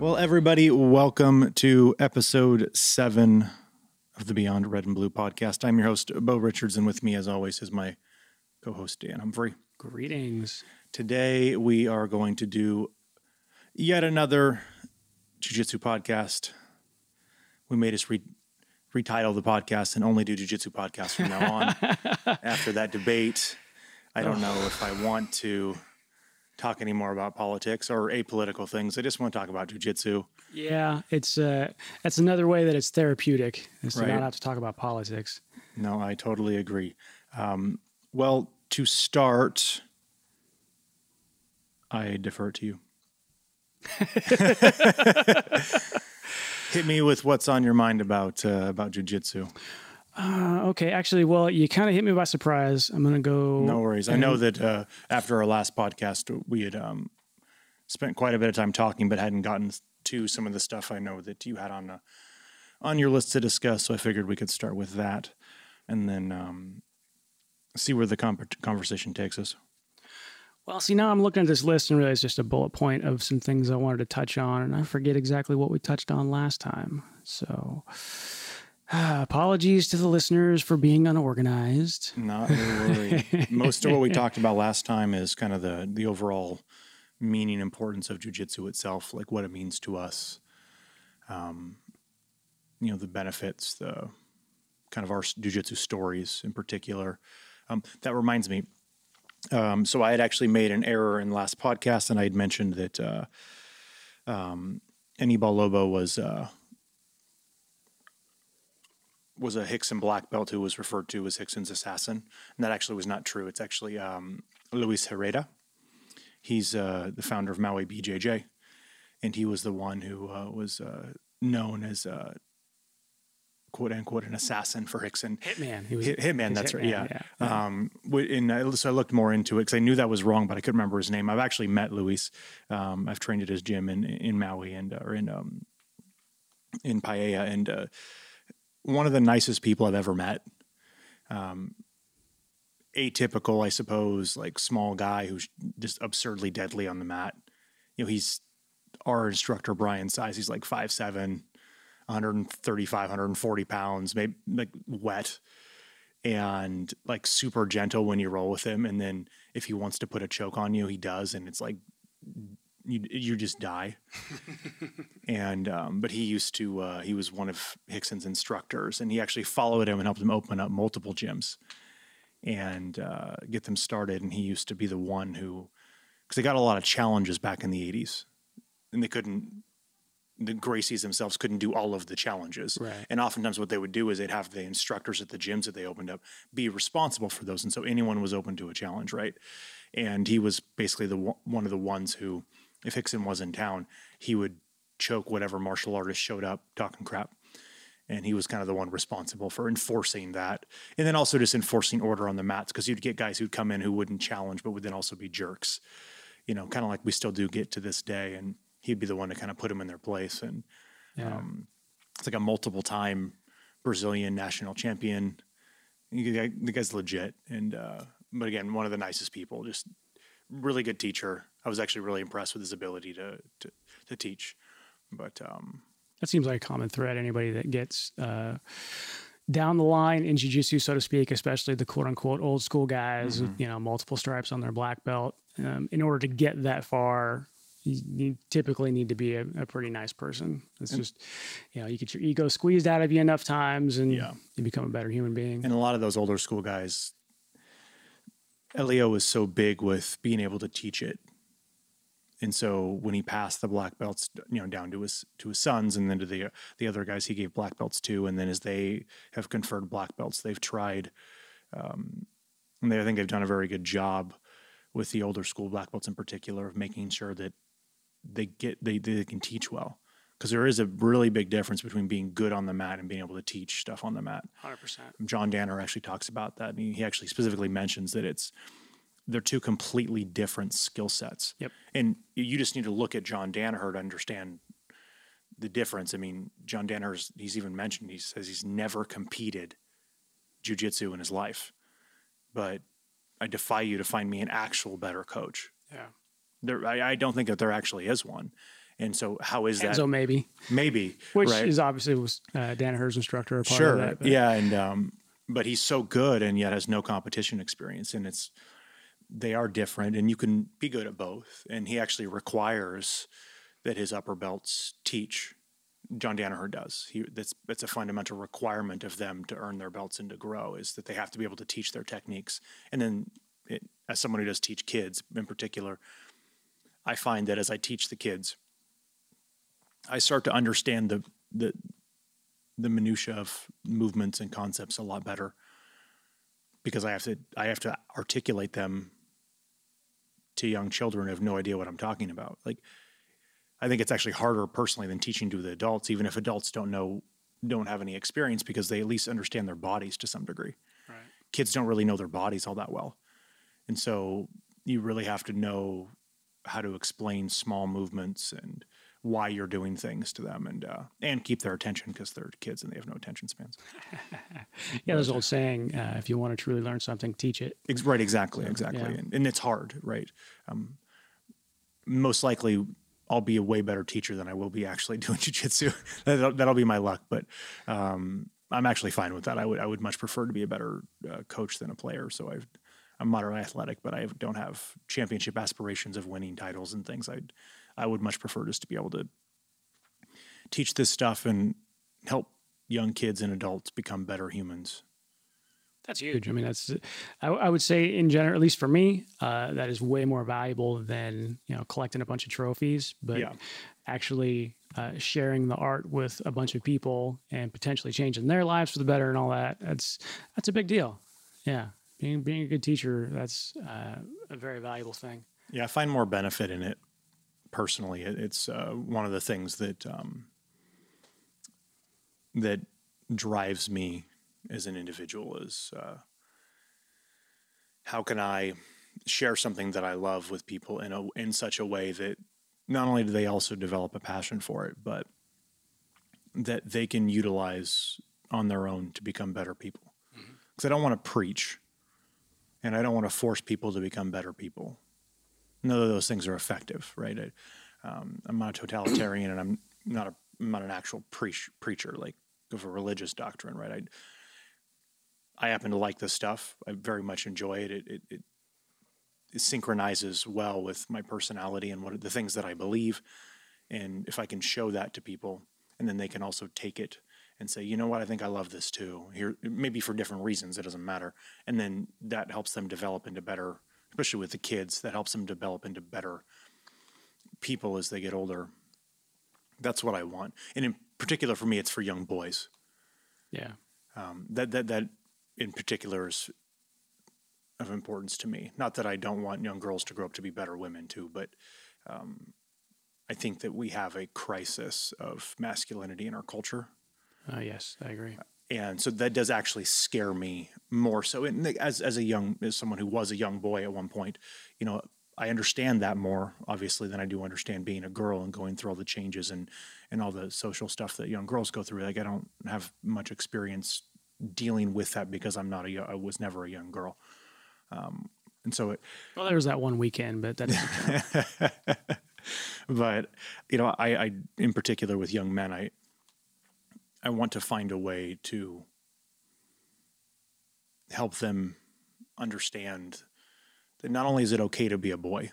Well, everybody, welcome to episode seven of the Beyond Red and Blue podcast. I'm your host, Bo Richards, and with me, as always, is my co host, Dan Humphrey. Greetings. Today, we are going to do yet another Jiu Jitsu podcast. We made us re- retitle the podcast and only do Jiu Jitsu podcasts from now on. After that debate, I don't know if I want to talk anymore about politics or apolitical things. I just want to talk about Jiu Jitsu. Yeah, it's uh, that's another way that it's therapeutic is to not have to talk about politics. No, I totally agree. Um, well, to start, I defer to you. Hit me with what's on your mind about uh, about jujitsu. Uh, okay, actually, well, you kind of hit me by surprise. I'm gonna go. No worries. I know that uh, after our last podcast, we had um, spent quite a bit of time talking, but hadn't gotten to some of the stuff I know that you had on uh, on your list to discuss. So I figured we could start with that, and then um, see where the con- conversation takes us. Well, see, now I'm looking at this list and realize it's just a bullet point of some things I wanted to touch on, and I forget exactly what we touched on last time. So, apologies to the listeners for being unorganized. Not worry. Most of what we talked about last time is kind of the the overall meaning, importance of jujitsu itself, like what it means to us. Um, you know, the benefits, the kind of our jujitsu stories in particular. Um, that reminds me. Um, so I had actually made an error in the last podcast, and I had mentioned that uh, um, Anibal Lobo was uh, was a Rickson black belt who was referred to as Rickson's assassin, and that actually was not true. It's actually um, Luis Heredia. He's uh, the founder of Maui BJJ, and he was the one who uh, was uh, known as uh, quote unquote an assassin for Rickson. Hitman. He was Hit, Hitman, that's right. Hitman, Yeah. Um, and I, so I looked more into it because I knew that was wrong, but I couldn't remember his name. I've actually met Luis. Um, I've trained at his gym in in Maui and or in um, in Paia, and uh, one of the nicest people I've ever met. Um, atypical, I suppose, like small guy who's just absurdly deadly on the mat. You know, he's our instructor Brian's size. He's like five seven. 135 140 pounds maybe like wet and like super gentle when you roll with him and then if he wants to put a choke on you he does and it's like you you just die and um, but he used to uh, he was one of Rickson's instructors and he actually followed him and helped him open up multiple gyms and uh, get them started and he used to be the one who because they got a lot of challenges back in the 80s and they couldn't the Gracies themselves couldn't do all of the challenges. Right. And oftentimes what they would do is they'd have the instructors at the gyms that they opened up be responsible for those. And so anyone was open to a challenge, right? And he was basically the one one of the ones who, if Rickson was in town, he would choke whatever martial artist showed up talking crap. And he was kind of the one responsible for enforcing that. And then also just enforcing order on the mats because you'd get guys who'd come in who wouldn't challenge, but would then also be jerks, you know, kind of like we still do get to this day. And he'd be the one to kind of put them in their place. And Yeah. um, it's like a multiple time Brazilian national champion. The guy's legit. And, uh, but again, one of the nicest people, just really good teacher. I was actually really impressed with his ability to, to, to teach. But, um, That seems like a common thread. Anybody that gets uh, down the line in jiu-jitsu, so to speak, especially the quote unquote old school guys with you know multiple stripes on their black belt, um, in order to get that far, you, typically need to be a, a pretty nice person. It's just you know you get your ego squeezed out of you enough times, and Yeah. you become a better human being. and a lot of those older school guys, Helio was so big with being able to teach it. And so when he passed the black belts, you know, down to his to his sons, and then to the the other guys he gave black belts to, and then as they have conferred black belts, they've tried, um, and they, I think they've done a very good job with the older school black belts in particular of making sure that they get they they can teach well because there is a really big difference between being good on the mat and being able to teach stuff on the mat. Hundred percent. John Danaher actually talks about that. And he, he actually specifically mentions that it's they're two completely different skill sets. Yep. And you just need to look at John Danaher to understand the difference. I mean, John Danaher's he's even mentioned he says he's never competed jujitsu in his life, but I defy you to find me an actual better coach. Yeah. There, I, I don't think that there actually is one. And so, how is that? So maybe, maybe, which right? is obviously was uh, Danaher's instructor. Sure, of that, yeah, and um, but he's so good and yet has no competition experience, and it's they are different, and you can be good at both. And he actually requires that his upper belts teach. John Danaher does. He that's that's a fundamental requirement of them to earn their belts and to grow is that they have to be able to teach their techniques. And then, it, as someone who does teach kids in particular, I find that as I teach the kids, I start to understand the the the minutia of movements and concepts a lot better because I have to I have to articulate them to young children have no idea what I'm talking about. Like I think it's actually harder personally than teaching to the adults, even if adults don't know don't have any experience because they at least understand their bodies to some degree. Right. Kids don't really know their bodies all that well. And so you really have to know how to explain small movements and why you're doing things to them and uh, and keep their attention because they're kids and they have no attention spans. Yeah, there's an old saying: uh, if you want to truly learn something, teach it. Ex- right, exactly, exactly, yeah. and, and it's hard, right? Um, most likely, I'll be a way better teacher than I will be actually doing jujitsu. that'll, that'll be my luck, but um, I'm actually fine with that. I would I would much prefer to be a better uh, coach than a player. So I've, I'm moderately athletic, but I don't have championship aspirations of winning titles and things. I I would much prefer just to be able to teach this stuff and help young kids and adults become better humans. That's huge. I mean, that's I, I would say in general, at least for me, uh, that is way more valuable than you know collecting a bunch of trophies. But Yeah. actually uh, sharing the art with a bunch of people and potentially changing their lives for the better and all that that's that's a big deal. Yeah, being being a good teacher that's uh, a very valuable thing. Yeah, I find more benefit in it personally. It, it's uh, one of the things that um, that drives me as an individual is uh, how can I share something that I love with people in a in such a way that not only do they also develop a passion for it, but that they can utilize on their own to become better people. Because I don't want to preach, and I don't want to force people to become better people none of those things are effective, right? I, um, I'm not a totalitarian, and I'm not a I'm not an actual preach, preacher like of a religious doctrine, right? I I happen to like this stuff. I very much enjoy it. It it, it, it synchronizes well with my personality and what the things that I believe, and if I can show that to people, and then they can also take it and say, you know what, I think I love this too. Here, maybe for different reasons, it doesn't matter, and then that helps them develop into better especially with the kids, that helps them develop into better people as they get older. That's what I want, and in particular for me, it's for young boys. Yeah, Um, that that that in particular is of importance to me. Not that I don't want young girls to grow up to be better women too, but um, I think that we have a crisis of masculinity in our culture uh, yes, I agree. And so that does actually scare me more so. And as as a young as someone who was a young boy at one point you know i understand that more obviously than i do understand being a girl and going through all the changes and and all the social stuff that young girls go through. Like i don't have much experience dealing with that because i'm not a i was never a young girl. Um, and so it Well, there was that one weekend, but that but you know I, I in particular with young men i i want to find a way to help them understand that not only is it okay to be a boy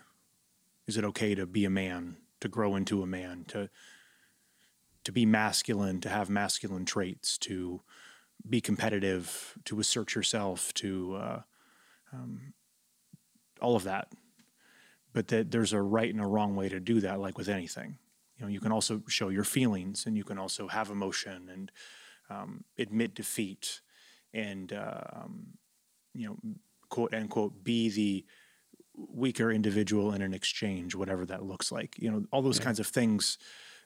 is it okay to be a man to grow into a man to to be masculine to have masculine traits to be competitive to assert yourself to uh, um, all of that. But that there's a right and a wrong way to do that like with anything you know you can also show your feelings and you can also have emotion and um, admit defeat and uh, um, you know quote unquote be the weaker individual in an exchange whatever that looks like you know all those Yeah. kinds of things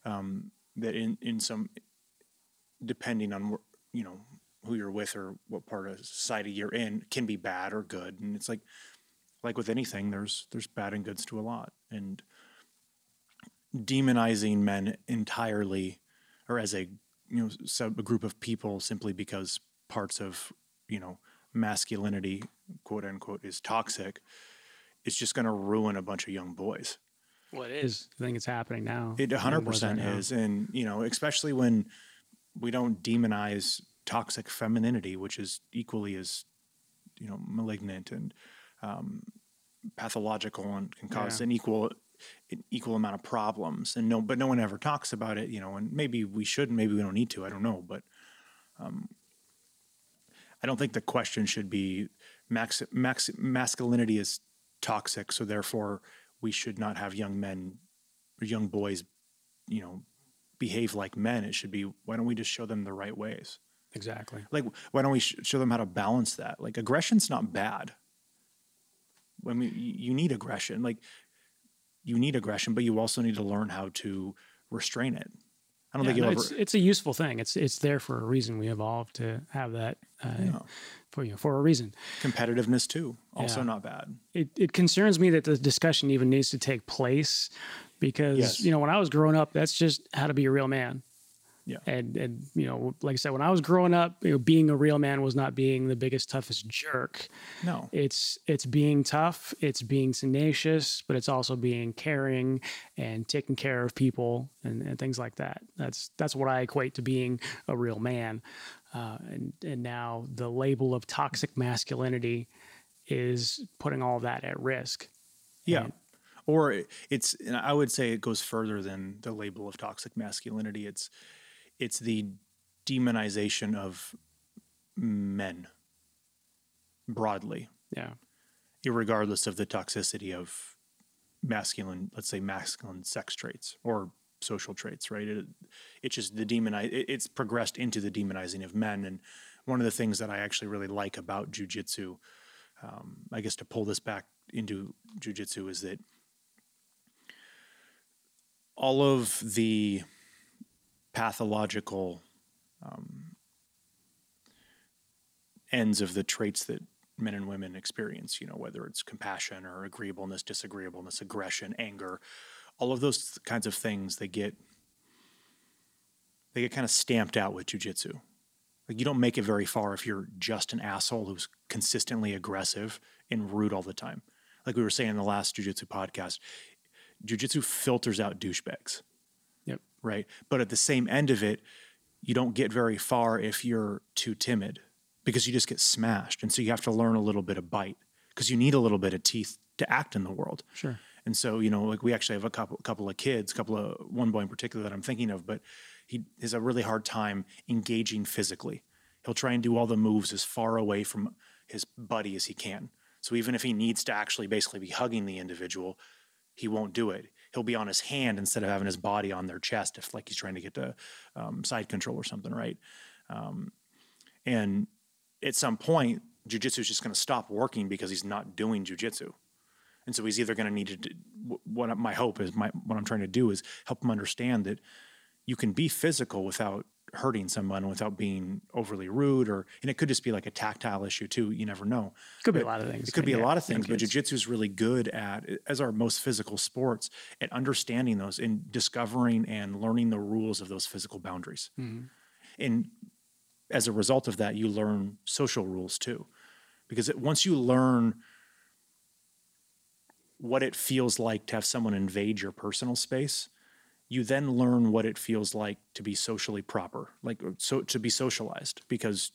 um, that in in some depending on you know who you're with or what part of society you're in can be bad or good and it's like like with anything there's there's bad and goods to a lot and demonizing men entirely or as a you know sub a group of people simply because parts of you know masculinity quote unquote is toxic is just going to ruin a bunch of young boys Well, it is. I think it's happening now. It It 100% was right now. is. And, you know, especially when we don't demonize toxic femininity, which is equally as, you know, malignant and um, pathological and can cause Yeah. an equal an equal amount of problems. And no, but no one ever talks about it, you know, and maybe we should, maybe we don't need to. I don't know. But um, I don't think the question should be max, max, masculinity is toxic. So therefore we should not have young men or young boys, you know, behave like men. It should be, why don't we just show them the right ways? Exactly. Like, why don't we sh- show them how to balance that? Like, aggression's not bad. I mean, you, you need aggression. Like, you need aggression, but you also need to learn how to restrain it. I don't Yeah, think no, ever. it's it's a useful thing. It's it's there for a reason. We evolved to have that uh, No. for you know, for a reason. competitiveness too, also Yeah. not bad. it, it concerns me that the discussion even needs to take place because Yes. you know when I was growing up, that's just how to be a real man. Yeah. And and you know, like I said, when I was growing up, you know, being a real man was not being the biggest, toughest jerk. No, It's it's being tough, it's being tenacious, but it's also being caring and taking care of people and, and things like that. That's that's what I equate to being a real man. Uh, and and now the label of toxic masculinity is putting all that at risk. yeah. And- Or it's, and I would say it goes further than the label of toxic masculinity. It's, it's the demonization of men broadly. Yeah. irregardless of the toxicity of masculine, let's say masculine sex traits or social traits, right? It, it's just the demonize. It, it's progressed into the demonizing of men, and one of the things that I actually really like about jujitsu, um, I guess to pull this back into jujitsu, is that all of the pathological um, ends of the traits that men and women experience, you know, whether it's compassion or agreeableness, disagreeableness, aggression, anger, all of those kinds of things they get they get kind of stamped out with jujitsu. Like you don't make it very far if you're just an asshole who's consistently aggressive and rude all the time. Like we were saying in the last jujitsu podcast, jujitsu filters out douchebags. Right. But at the same end of it, you don't get very far if you're too timid because you just get smashed. And so you have to learn a little bit of bite because you need a little bit of teeth to act in the world. Sure. And so, you know, like we actually have a couple couple of kids, a couple of one boy in particular that I'm thinking of, but he has a really hard time engaging physically. He'll try and do all the moves as far away from his buddy as he can. So even if he needs to actually basically be hugging the individual, he won't do it. He'll be on his hand instead of having his body on their chest if like he's trying to get to um, side control or something, right? Um, and at some point, jujitsu is just going to stop working because he's not doing jujitsu. And so he's either going to need to. What my hope is, my what I'm trying to do is help him understand that you can be physical without hurting someone, without being overly rude, or and it could just be like a tactile issue too. You never know. Could be a lot of things. It could be a lot of things, but kids. jujitsu is really good at, as our most physical sports, at understanding those and discovering and learning the rules of those physical boundaries. Mhm. And as a result of that, you learn social rules too, because it, once you learn what it feels like to have someone invade your personal space, you then learn what it feels like to be socially proper, like uh, so to be socialized. Because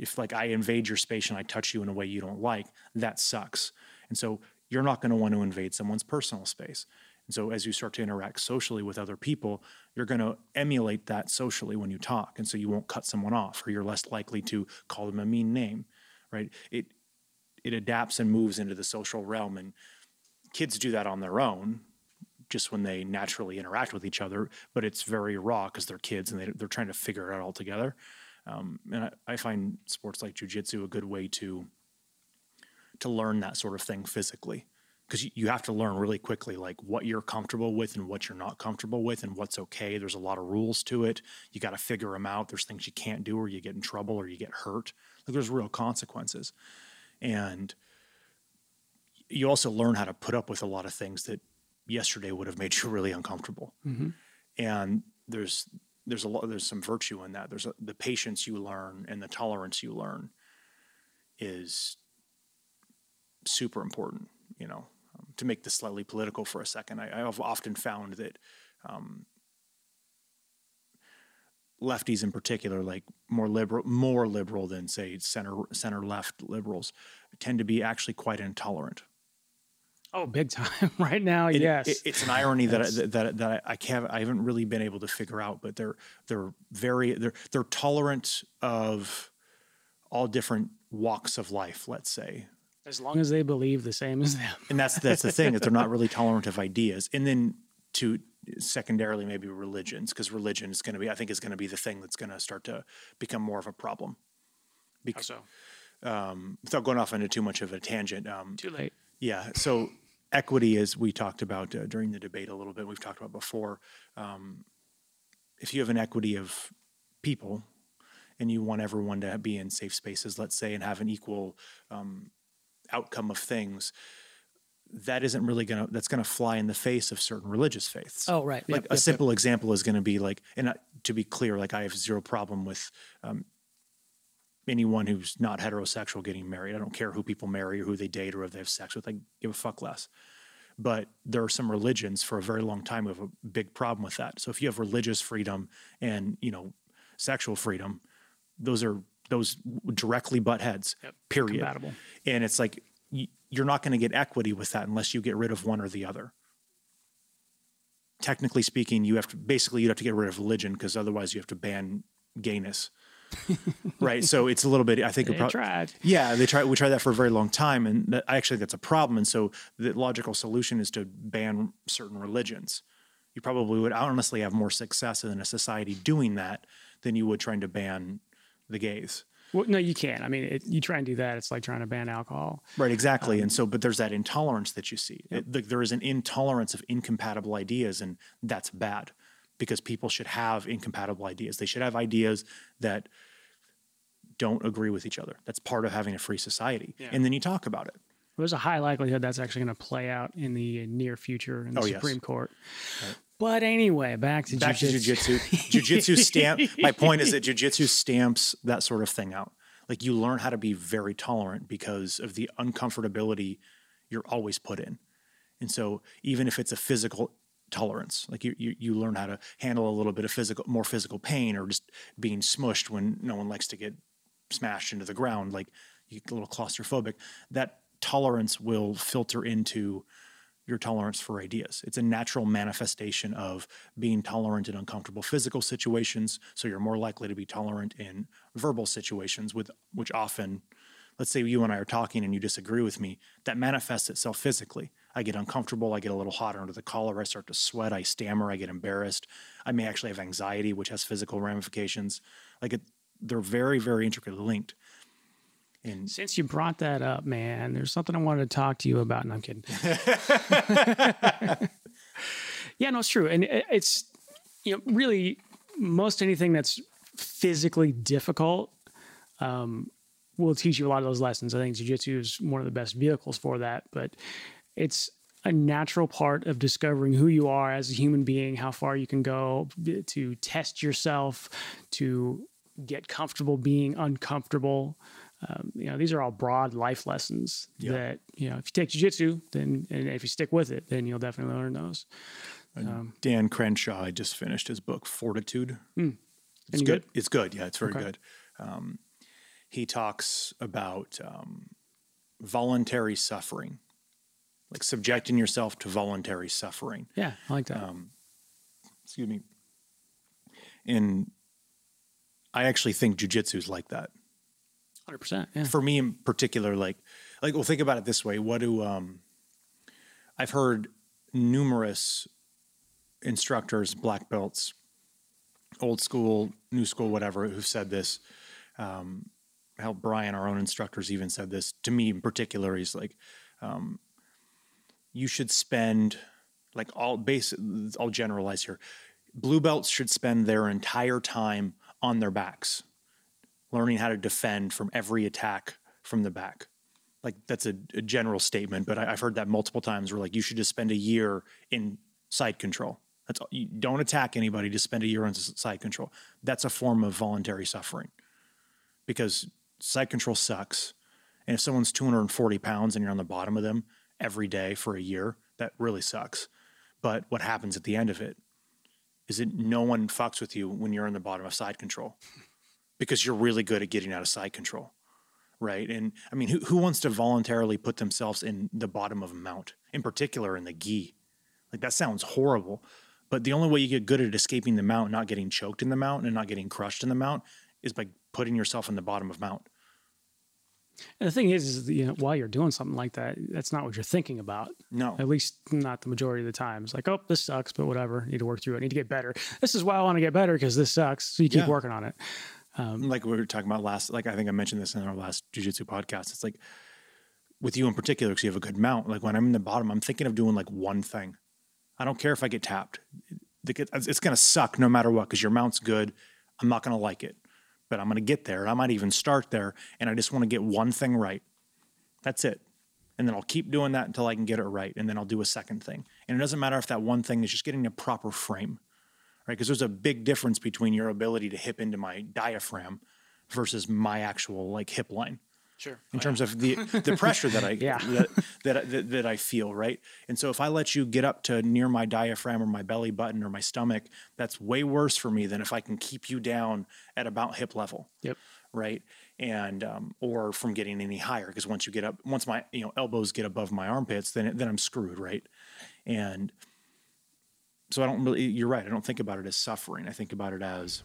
if like I invade your space and I touch you in a way you don't like, that sucks. And so you're not going to want to invade someone's personal space. And so as you start to interact socially with other people, you're going to emulate that socially when you talk. And so you won't cut someone off or you're less likely to call them a mean name, right? It it adapts and moves into the social realm and kids do that on their own just when they naturally interact with each other, but it's very raw because they're kids and they, they're trying to figure it out all together. Um, and I, I find sports like jujitsu a good way to to learn that sort of thing physically because you, you have to learn really quickly like what you're comfortable with and what you're not comfortable with and what's okay. There's a lot of rules to it. You got to figure them out. There's things you can't do or you get in trouble or you get hurt. Like there's real consequences. And you also learn how to put up with a lot of things that yesterday would have made you really uncomfortable. Mhm. And there's there's a lot there's some virtue in that. There's a, the patience you learn and the tolerance you learn is super important. You know, um, to make this slightly political for a second, I, I've often found that um, lefties in particular, like more liberal, more liberal than say center center left liberals, tend to be actually quite intolerant. Oh, big time right now. It- yes. it- it's an irony that I, that that I can't I haven't really been able to figure out, but they're they're very they're they're tolerant of all different walks of life. Let's say, as long as they believe the same as them. and that's that's the thing that they're not really tolerant of ideas and then to secondarily maybe religions because religion is going to be i think is going to be the thing that's going to start to become more of a problem because So um, without going off into too much of a tangent um, too late. Yeah so equity as we talked about uh, during the debate a little bit we've talked about before um, if you have an equity of people and you want everyone to be in safe spaces let's say and have an equal um, outcome of things that isn't really going to that's going to fly in the face of certain religious faiths Oh, right. like Yep, a yep, simple example is going to be like and uh, to be clear like i have zero problem with um, anyone who's not heterosexual getting married. I don't care who people marry or who they date or if they have sex with i give a fuck less. But there are some religions for a very long time who have a big problem with that. So if you have religious freedom and you know sexual freedom those are those directly butt heads Yep, period. compatible. and it's like you're not going to get equity with that unless you get rid of one or the other. Technically speaking you have to basically you have to get rid of religion because otherwise you have to ban gayness right so it's a little bit i think They prob- tried. yeah they try we tried that for a very long time and that, actually think that's a problem and so the logical solution is to ban certain religions you probably would honestly have more success in a society doing that than you would trying to ban the gays Well, no, you can't. I mean, it, you try and do that, it's like trying to ban alcohol. Right, exactly. Um, and so, but there's that intolerance that you see. It- th- there is an intolerance of incompatible ideas, and that's bad because people should have incompatible ideas. They should have ideas that don't agree with each other. That's part of having a free society. Yeah. And then you talk about it. There's a high likelihood that's actually going to play out in the near future in the Oh, yes. Supreme Court. But anyway, back to Back to jujitsu. jujitsu. jujitsu stamp. My point is that jujitsu stamps that sort of thing out. Like you learn how to be very tolerant because of the uncomfortability you're always put in. And so even if it's a physical tolerance, like you, you, you learn how to handle a little bit of physical, more physical pain or just being smushed when no one likes to get smashed into the ground, like you get a little claustrophobic, that tolerance will filter into your tolerance for ideas. It's a natural manifestation of being tolerant in uncomfortable physical situations. So you're more likely to be tolerant in verbal situations with which often, let's say you and I are talking and you disagree with me, that manifests itself physically. I get uncomfortable, I get a little hot under the collar, I start to sweat, I stammer, I get embarrassed. I may actually have anxiety, which has physical ramifications. Like it, they're very, very intricately linked. And Since you brought that up, man, there's something I wanted to talk to you about. And I'm kidding. yeah, no, it's true. And it's, you know, really most anything that's physically difficult um, will teach you a lot of those lessons. I think jujitsu is one of the best vehicles for that. But it's a natural part of discovering who you are as a human being, how far you can go to test yourself, to get comfortable being uncomfortable. Um, you know, these are all broad life lessons Yeah. that, you know, if you take jujitsu, then, and if you stick with it, then you'll definitely learn those. Dan Crenshaw just finished his book Fortitude. It's Hmm. Good. good? It's good. Yeah, it's very Okay. good. Um, he talks about um, voluntary suffering, like subjecting yourself to voluntary suffering. Yeah, I like that. Um, excuse me. And I actually think jujitsu is like that. 100%. Yeah. For me in particular, like, like, well, think about it this way. What do um, I've heard numerous instructors, black belts, old school, new school, whatever, who've said this. Um, how Brian, our own instructors, even said this to me in particular. He's like, um, you should spend like all base. I'll generalize here. Blue belts should spend their entire time on their backs, learning how to defend from every attack from the back. Like that's a, a general statement, but I, I've heard that multiple times. Where like you should just spend a year in side control. That's all. You don't attack anybody. Just spend a year on side control. That's a form of voluntary suffering, because side control sucks. And if someone's 240 pounds and you're on the bottom of them, every day for a year, that really sucks. But what happens at the end of it is that no one fucks with you when you're in the bottom of side control because you're really good at getting out of side control. Right. And I mean, who, who wants to voluntarily put themselves in the bottom of a mount, in particular in the gi? Like that sounds horrible. But the only way you get good at escaping the mount, not getting choked in the mount and not getting crushed in the mount, is by putting yourself in the bottom of mount. And the thing is, is you know, while you're doing something like that, that's not what you're thinking about. No. At least not the majority of the time. It's like, oh, this sucks, but whatever. I need to work through it. I need to get better. This is why I want to get better because this sucks. So you keep Yeah. working on it. Um, like we were talking about last, like I think I mentioned this in our last jujitsu podcast. It's like with you in particular, because you have a good mount. Like when I'm in the bottom, I'm thinking of doing like one thing. I don't care if I get tapped. It's going to suck no matter what because your mount's good. I'm not going to like it, but I'm going to get there. I might even start there. And I just want to get one thing right. That's it. And then I'll keep doing that until I can get it right. And then I'll do a second thing. And it doesn't matter if that one thing is just getting a proper frame right? Because there's a big difference between your ability to hip into my diaphragm versus my actual like hip line Sure. in terms of the the pressure that I Yeah. that, that, I- that that I feel, right? And so if I let you get up to near my diaphragm or my belly button or my stomach, that's way worse for me than if I can keep you down at about hip level Yep. right? And um, or from getting any higher because once you get up, once my you know elbows get above my armpits, then then I'm screwed, right? And so I don't really. You're right. I don't think about it as suffering. I think about it as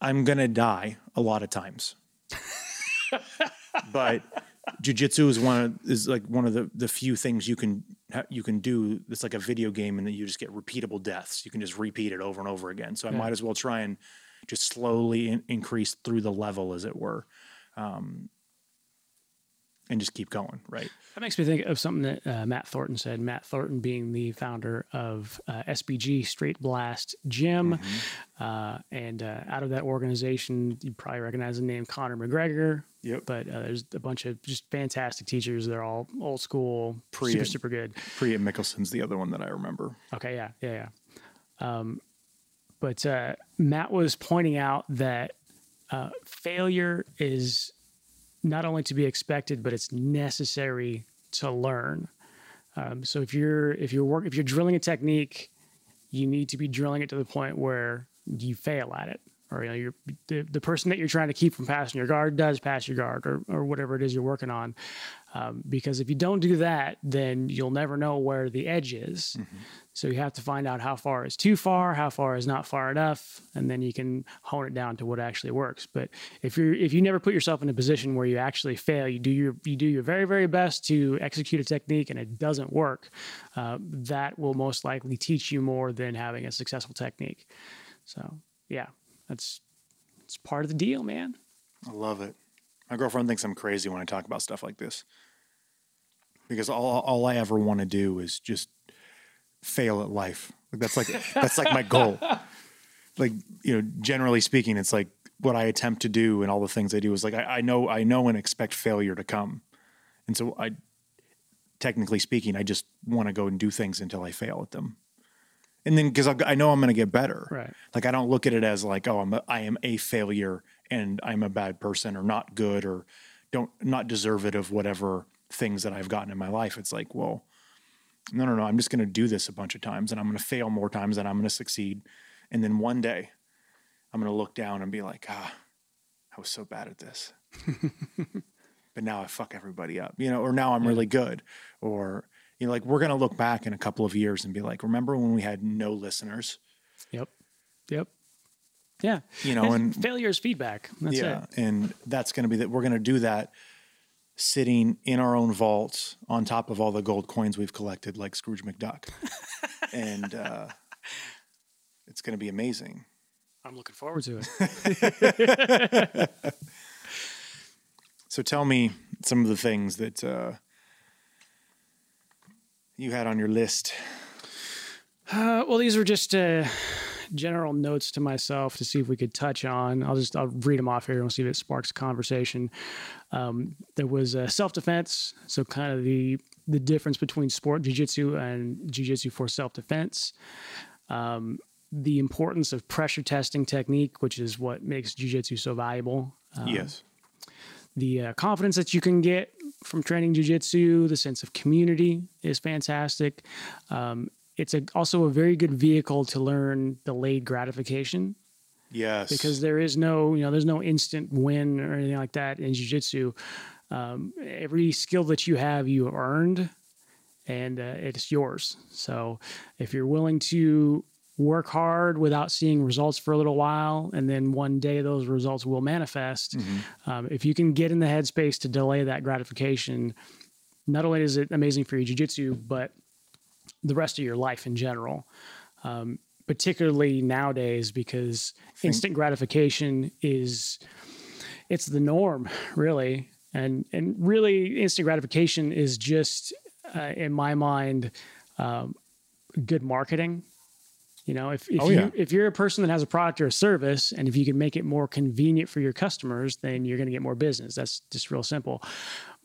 I'm gonna die a lot of times, but jujitsu is one of is like one of the the few things you can you can do. It's like a video game, and then you just get repeatable deaths. You can just repeat it over and over again. So I might as well try and just slowly in- increase through the level, as it were, um, and just keep going. Right. That makes me think of something that uh, Matt Thornton said. Matt Thornton being the founder of uh, SBG Straight Blast Gym. Mm-hmm. Uh, and uh, out of that organization, you probably recognize the name Conor McGregor. Yep. But uh, there's a bunch of just fantastic teachers. They're all old school, Pre- super, super good. Priya Mickelson's the other one that I remember. Okay, yeah, yeah, yeah. Um, but uh, Matt was pointing out that uh, failure is not only to be expected, but it's necessary to learn. Um, so if you're if you're work if you're drilling a technique, you need to be drilling it to the point where you fail at it, or you know, you're, the the person that you're trying to keep from passing your guard does pass your guard, or or whatever it is you're working on. Um, because if you don't do that, then you'll never know where the edge is. So you have to find out how far is too far, how far is not far enough, and then you can hone it down to what actually works. But if you're if you never put yourself in a position where you actually fail, you do your you do your very very best to execute a technique and it doesn't work, uh, that will most likely teach you more than having a successful technique. So yeah, that's it's part of the deal, man. I love it. My girlfriend thinks I'm crazy when I talk about stuff like this because all all I ever want to do is just fail at life. Like that's like that's like my goal. Like you know, generally speaking, it's like what I attempt to do and all the things I do is like I, I know I know and expect failure to come, and so I, technically speaking, I just want to go and do things until I fail at them, and then because I know I'm going to get better. Right. Like I don't look at it as like, oh, I'm a, I am a failure and I'm a bad person or not good or don't not deserve it of whatever things that I've gotten in my life. It's like, well, no, no, no. I'm just going to do this a bunch of times and I'm going to fail more times than I'm going to succeed. And then one day I'm going to look down and be like, ah, I was so bad at this. but now I fuck everybody up, you know, or now I'm really good. Or, you know, like we're going to look back in a couple of years and be like, remember when we had no listeners? Yep, yep, yeah. You know, and failure is feedback. That's yeah, it. and that's going to be that we're going to do that sitting in our own vaults on top of all the gold coins we've collected, like Scrooge McDuck, and uh, it's going to be amazing. I'm looking forward to it. So tell me some of the things that uh, you had on your list. Uh, well, these were just uh, general notes to myself to see if we could touch on. I'll just I'll read them off here and we'll see if it sparks conversation. Um, there was uh, self defense, so kind of the the difference between sport jujitsu and jujitsu for self defense. Um, the importance of pressure testing technique, which is what makes jujitsu so valuable. Um, yes. The uh, confidence that you can get from training jujitsu. The sense of community is fantastic. Um, it's a, also a very good vehicle to learn delayed gratification Yes. because there is no, you know, there's no instant win or anything like that in jujitsu. Um, every skill that you have, you have earned, and uh, it's yours. So if you're willing to work hard without seeing results for a little while, and then one day those results will manifest, um, if you can get in the headspace to delay that gratification, not only is it amazing for your jujitsu, but the rest of your life in general. Um, particularly nowadays, because instant gratification is it's the norm, really, and and really instant gratification is just, uh, in my mind, um, good marketing. You know, if if Oh, you yeah. if you're a person that has a product or a service, and if you can make it more convenient for your customers, then you're going to get more business. That's just real simple.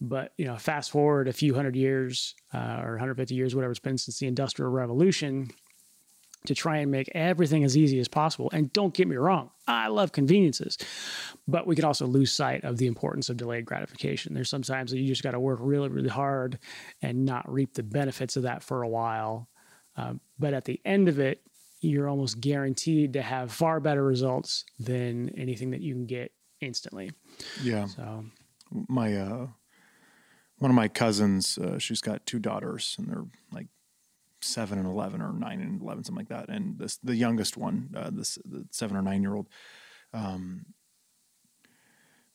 But you know, fast forward a few hundred years uh, or 150 years, whatever it's been since the Industrial Revolution, to try and make everything as easy as possible. And don't get me wrong, I love conveniences, but we can also lose sight of the importance of delayed gratification. There's sometimes that you just got to work really, really hard and not reap the benefits of that for a while. Um, but at the end of it, you're almost guaranteed to have far better results than anything that you can get instantly. yeah. So, my uh one of my cousins uh, she's got two daughters and they're like seven and 11 or nine and 11 something like that and this the youngest one uh, this the seven or nine year old um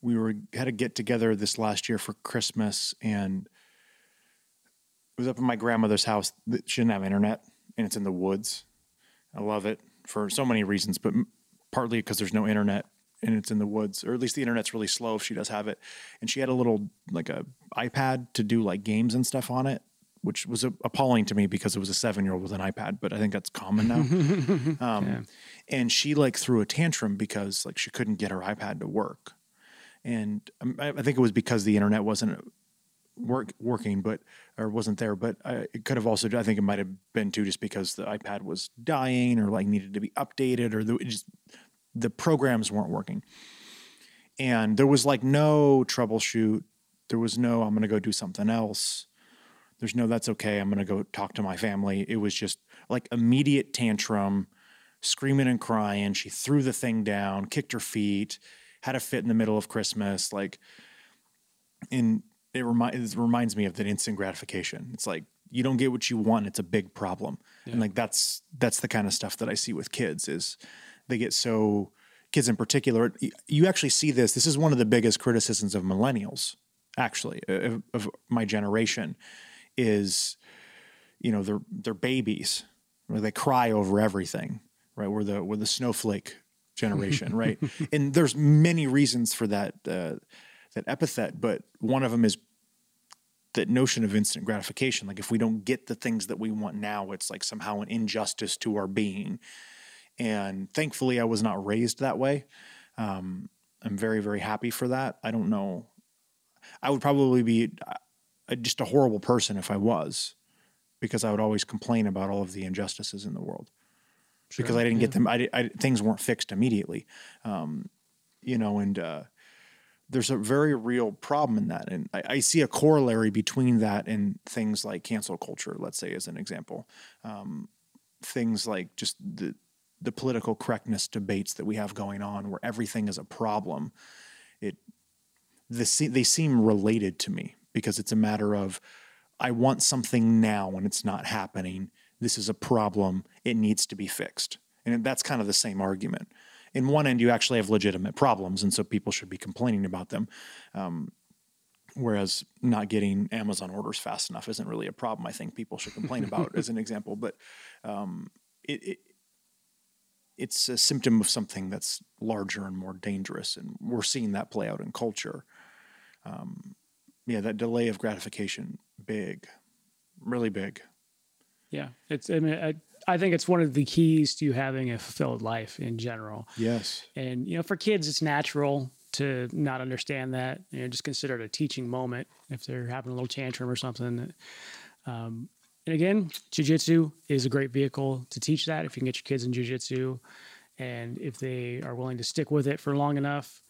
we were had a get together this last year for christmas and it was up in my grandmother's house she didn't have internet and it's in the woods i love it for so many reasons but partly because there's no internet and it's in the woods or at least the internet's really slow if she does have it. And she had a little like a ipad to do like games and stuff on it which was appalling to me because it was a seven year old with an ipad but i think that's common now. Um, and she like threw a tantrum because like she couldn't get her ipad to work. And um, I, I think it was because the internet wasn't work working, but or wasn't there. But I, it could have also. I think it might have been too, just because the iPad was dying or like needed to be updated, or the just the programs weren't working. And there was like no troubleshoot. There was no. I'm going to go do something else. There's no. That's okay. I'm going to go talk to my family. It was just like immediate tantrum, screaming and crying. She threw the thing down, kicked her feet, had a fit in the middle of Christmas, like in it, remi- it reminds me of that instant gratification. It's like you don't get what you want, it's a big problem. And like that's that's the kind of stuff that I see with kids is they get so kids in particular. You actually see this. This is one of the biggest criticisms of millennials, actually, of, of my generation, is you know they're they're babies where they cry over everything, right? We're the we're the snowflake generation, right? and there's many reasons for that uh, that epithet, but one of them is that notion of instant gratification. Like if we don't get the things that we want now, it's like somehow an injustice to our being. And thankfully, I was not raised that way. Um, I'm very very happy for that. I don't know. I would probably be uh, just a horrible person if I was, because I would always complain about all of the injustices in the world because I didn't get them. I, I, things weren't fixed immediately, um, you know. And uh, there's a very real problem in that, and I, I see a corollary between that and things like cancel culture. Let's say, as an example, um, things like just the the political correctness debates that we have going on, where everything is a problem. It the, they seem related to me because it's a matter of I want something now and it's not happening. This is a problem. It needs to be fixed. And that's kind of the same argument. In one end, you actually have legitimate problems, and so people should be complaining about them. Um, whereas not getting Amazon orders fast enough isn't really a problem. I think people should complain about as an example, but um, it, it it's a symptom of something that's larger and more dangerous, and we're seeing that play out in culture. Um, yeah, that delay of gratification, big, really big. yeah, it's, I mean, I, I think it's one of the keys to having a fulfilled life in general. Yes. And you know, for kids, it's natural to not understand that. You know, just consider it a teaching moment if they're having a little tantrum or something. Um, and again, jujitsu is a great vehicle to teach that. If you can get your kids in jujitsu, and if they are willing to stick with it for long enough,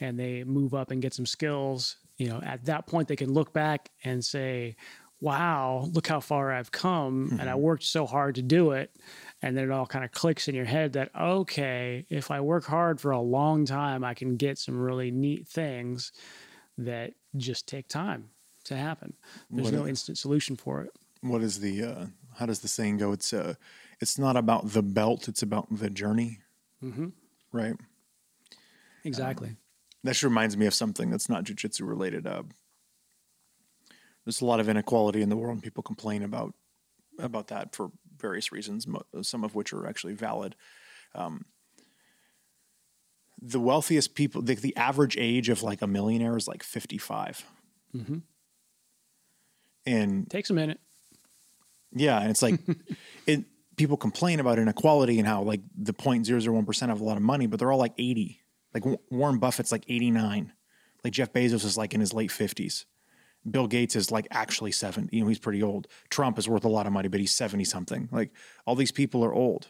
and they move up and get some skills, you know, at that point they can look back and say, wow, look how far I've come. Mm-hmm. And I worked so hard to do it. And then it all kind of clicks in your head that, okay, if I work hard for a long time, I can get some really neat things that just take time to happen. There's what no instant solution for it. What is the, uh, how does the saying go? It's, uh, it's not about the belt, it's about the journey. Mm-hmm. Right. Exactly. Um, that reminds me of something that's not jujitsu related. Uh, there's a lot of inequality in the world, and people complain about about that for various reasons, some of which are actually valid. Um, the wealthiest people, the, the, average age of like a millionaire is like 55. Mm-hmm. And takes a minute. Yeah. And it's like, it, people complain about inequality and how like the 0.001% have a lot of money, but they're all like 80. Like Warren Buffett's like 89. Like Jeff Bezos is like in his late 50s. Bill Gates is like actually 70. You know, he's pretty old. Trump is worth a lot of money, but he's 70 something. Like all these people are old.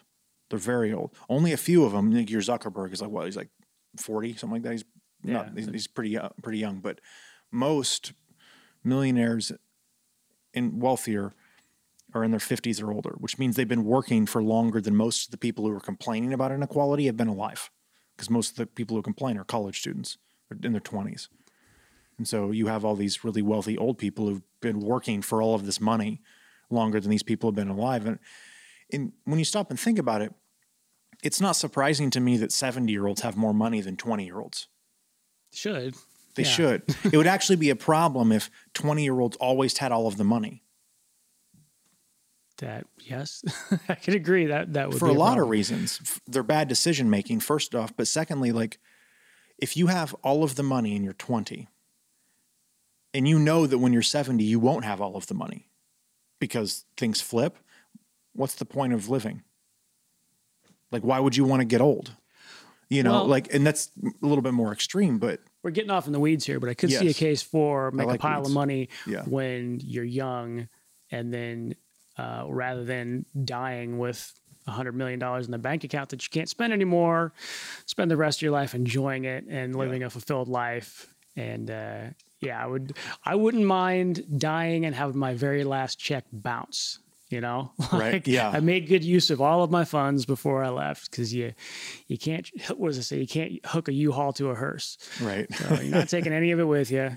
They're very old. Only a few of them, like your Zuckerberg is like, what, he's like 40, something like that. He's yeah. not, he's, he's pretty, uh, pretty young, but most millionaires and wealthier are in their 50s or older, which means they've been working for longer than most of the people who are complaining about inequality have been alive. Because most of the people who complain are college students in their 20s. And so you have all these really wealthy old people who've been working for all of this money longer than these people have been alive. And, and when you stop and think about it, it's not surprising to me that 70 year olds have more money than 20 year olds. Should. They yeah. should. it would actually be a problem if 20 year olds always had all of the money. That yes, I could agree that that would be for a, a lot problem. of reasons. They're bad decision making, first off, but secondly, like if you have all of the money and you're 20, and you know that when you're 70, you won't have all of the money because things flip. What's the point of living? Like, why would you want to get old? You know, well, like, and that's a little bit more extreme, but we're getting off in the weeds here. But I could yes, see a case for make like a pile weeds. of money yeah. when you're young, and then uh, rather than dying with hundred million dollars in the bank account that you can't spend anymore, spend the rest of your life enjoying it and living yeah. a fulfilled life. And uh, yeah, I would. I wouldn't mind dying and having my very last check bounce. You know, right? yeah, I made good use of all of my funds before I left because you, you can't. What does it say? You can't hook a U-Haul to a hearse. Right. So you're not taking any of it with you.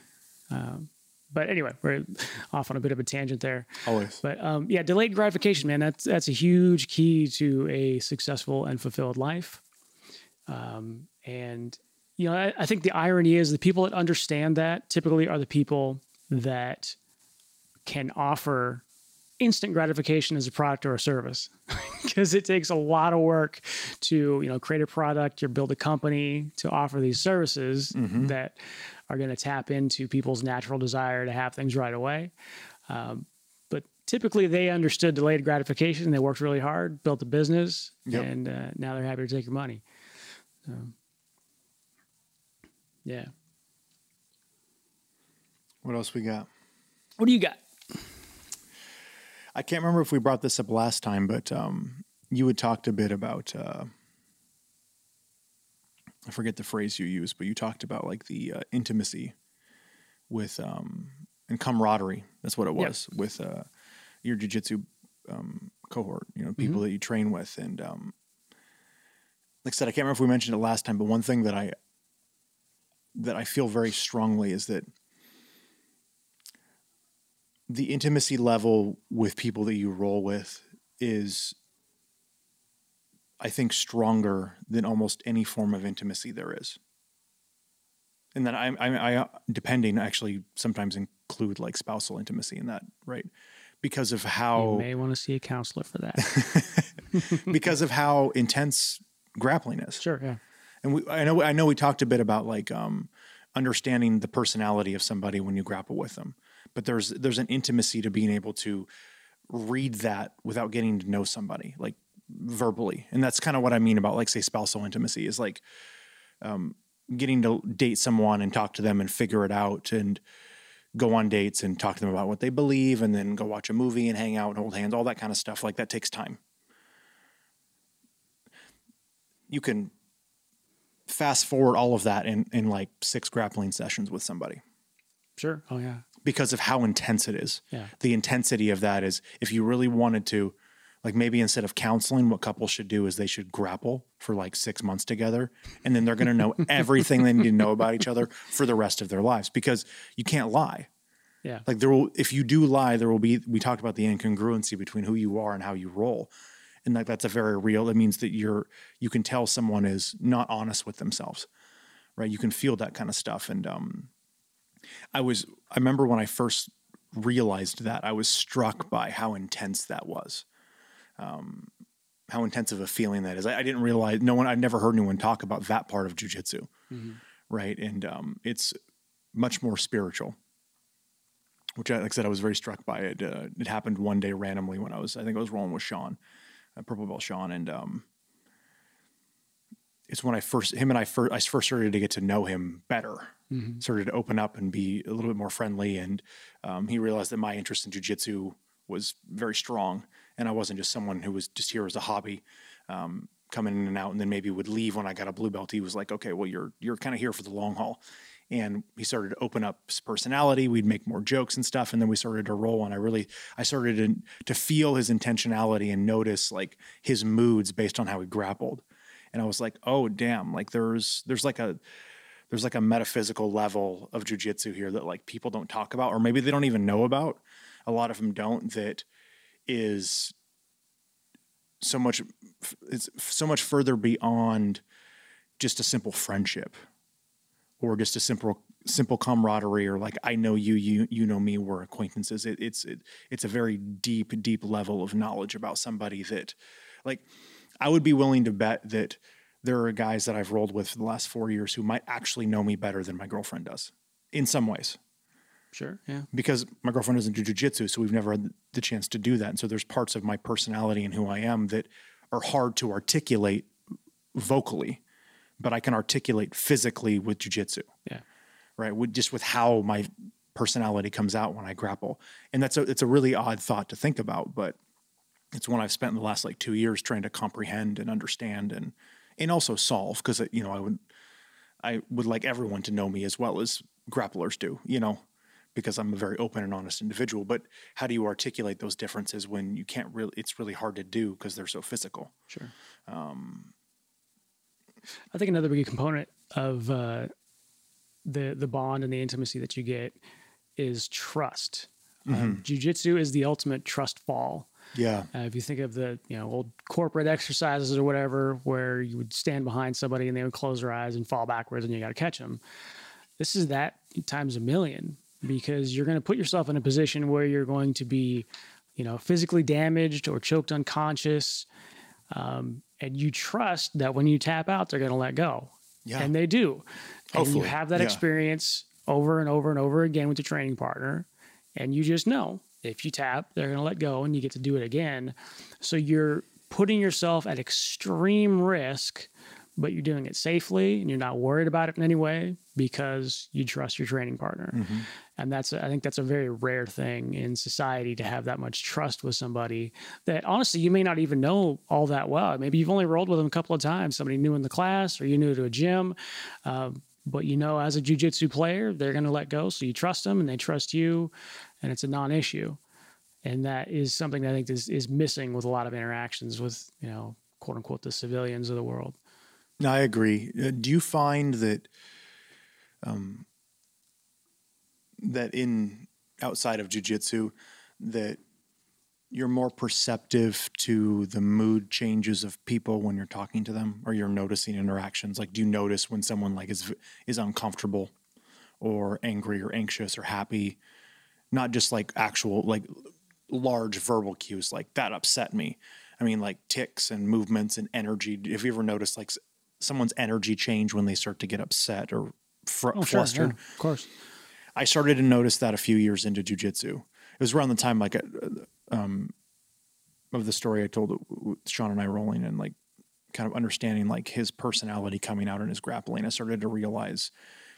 Um, but anyway, we're off on a bit of a tangent there. Always. But um, yeah, delayed gratification, man. That's that's a huge key to a successful and fulfilled life. Um, and you know, I, I think the irony is the people that understand that typically are the people that can offer instant gratification as a product or a service because it takes a lot of work to you know create a product or build a company to offer these services mm-hmm. that are going to tap into people's natural desire to have things right away um, but typically they understood delayed gratification they worked really hard built a business yep. and uh, now they're happy to take your money so. Yeah. What else we got? What do you got? I can't remember if we brought this up last time, but um, you had talked a bit about. Uh, I forget the phrase you used, but you talked about like the uh, intimacy with um, and camaraderie. That's what it was yep. with uh, your jujitsu um, cohort. You know, people mm-hmm. that you train with, and um, like I said, I can't remember if we mentioned it last time, but one thing that I that I feel very strongly is that the intimacy level with people that you roll with is I think stronger than almost any form of intimacy there is. And then I, I, I depending actually sometimes include like spousal intimacy in that, right? Because of how you may want to see a counselor for that. because of how intense grappling is. Sure, yeah and we, I know I know we talked a bit about like um, understanding the personality of somebody when you grapple with them, but there's there's an intimacy to being able to read that without getting to know somebody like verbally, and that's kind of what I mean about like say spousal intimacy is like um, getting to date someone and talk to them and figure it out and go on dates and talk to them about what they believe and then go watch a movie and hang out and hold hands all that kind of stuff like that takes time. You can fast forward all of that in, in like six grappling sessions with somebody. Sure. Oh yeah. because of how intense it is. Yeah. The intensity of that is if you really wanted to, like maybe instead of counseling, what couples should do is they should grapple for like six months together. And then they're going to know everything they need to know about each other for the rest of their lives because you can't lie. Yeah. Like there will, if you do lie, there will be, we talked about the incongruency between who you are and how you roll. And like that's a very real, it means that you're, you can tell someone is not honest with themselves, right? You can feel that kind of stuff. And, um, I was, I remember when I first realized that, I was struck by how intense that was. Um, how intense of a feeling that is. I, I didn't realize, no one, I'd never heard anyone talk about that part of jujitsu, right? And um, it's much more spiritual, which, I, like I said, I was very struck by it. Uh, it happened one day randomly when I was, I think I was rolling with Sean, Purple Belt Sean, and um, it's when I first him and I first I first started to get to know him better. Started to open up and be a little bit more friendly, and um, he realized that my interest in jujitsu was very strong, and I wasn't just someone who was just here as a hobby, um, coming in and out, and then maybe would leave when I got a blue belt. He was like, "Okay, well, you're you're kind of here for the long haul." And he started to open up his personality. We'd make more jokes and stuff, and then we started to roll. And I really, I started to, to feel his intentionality and notice like his moods based on how he grappled and I was like, oh damn, like there's there's like a there's like a metaphysical level of jujitsu here that like people don't talk about, or maybe they don't even know about. A lot of them don't. That is so much it's so much further beyond just a simple friendship or just a simple simple camaraderie or like I know you you you know me we're acquaintances it, it's it, it's a very deep deep level of knowledge about somebody that like I would be willing to bet that there are guys that I've rolled with for the last 4 years who might actually know me better than my girlfriend does in some ways Sure. Yeah. because my girlfriend doesn't do jujitsu, so we've never had the chance to do that. And so there's parts of my personality and who I am that are hard to articulate vocally, but I can articulate physically with jujitsu. Yeah. Right. With just with how my personality comes out when I grapple. And that's a it's a really odd thought to think about, but it's one I've spent the last like two years trying to comprehend and understand and and also solve because you know I would I would like everyone to know me as well as grapplers do, you know, because I'm a very open and honest individual. But how do you articulate those differences when you can't really? It's really hard to do because they're so physical. Sure. Um, I think another big component of uh, the the bond and the intimacy that you get is trust. Um, jiu-jitsu is the ultimate trust fall. Yeah. Uh, if you think of the you know old corporate exercises or whatever, where you would stand behind somebody and they would close their eyes and fall backwards, and you got to catch them. This is that times a million because you're going to put yourself in a position where you're going to be, you know, physically damaged or choked unconscious, um, and you trust that when you tap out, they're going to let go, Yeah. and they do. And you have that yeah. experience over and over and over again with your training partner, and you just know if you tap, they're going to let go, and you get to do it again. So you're putting yourself at extreme risk, but you're doing it safely, and you're not worried about it in any way because you trust your training partner. Mm-hmm. And that's I think that's a very rare thing in society to have that much trust with somebody that honestly you may not even know all that well. Maybe you've only rolled with them a couple of times, somebody new in the class, or you new to a gym. Um, but you know, as a jujitsu player, they're going to let go. So you trust them and they trust you, and it's a non issue. And that is something that I think is, is missing with a lot of interactions with, you know, quote unquote, the civilians of the world. I agree. Uh, do you find that um, that in outside of jujitsu that you're more perceptive to the mood changes of people when you're talking to them, or you're noticing interactions? Like, do you notice when someone like is is uncomfortable, or angry, or anxious, or happy? Not just like actual like large verbal cues like that upset me. I mean, like ticks and movements and energy. Have you ever noticed like someone's energy change when they start to get upset or fr- Oh, sure, flustered? yeah, of course. I started to notice that a few years into jujitsu. It was around the time like uh, um, of the story I told Sean and I rolling and like kind of understanding like his personality coming out in his grappling. I started to realize,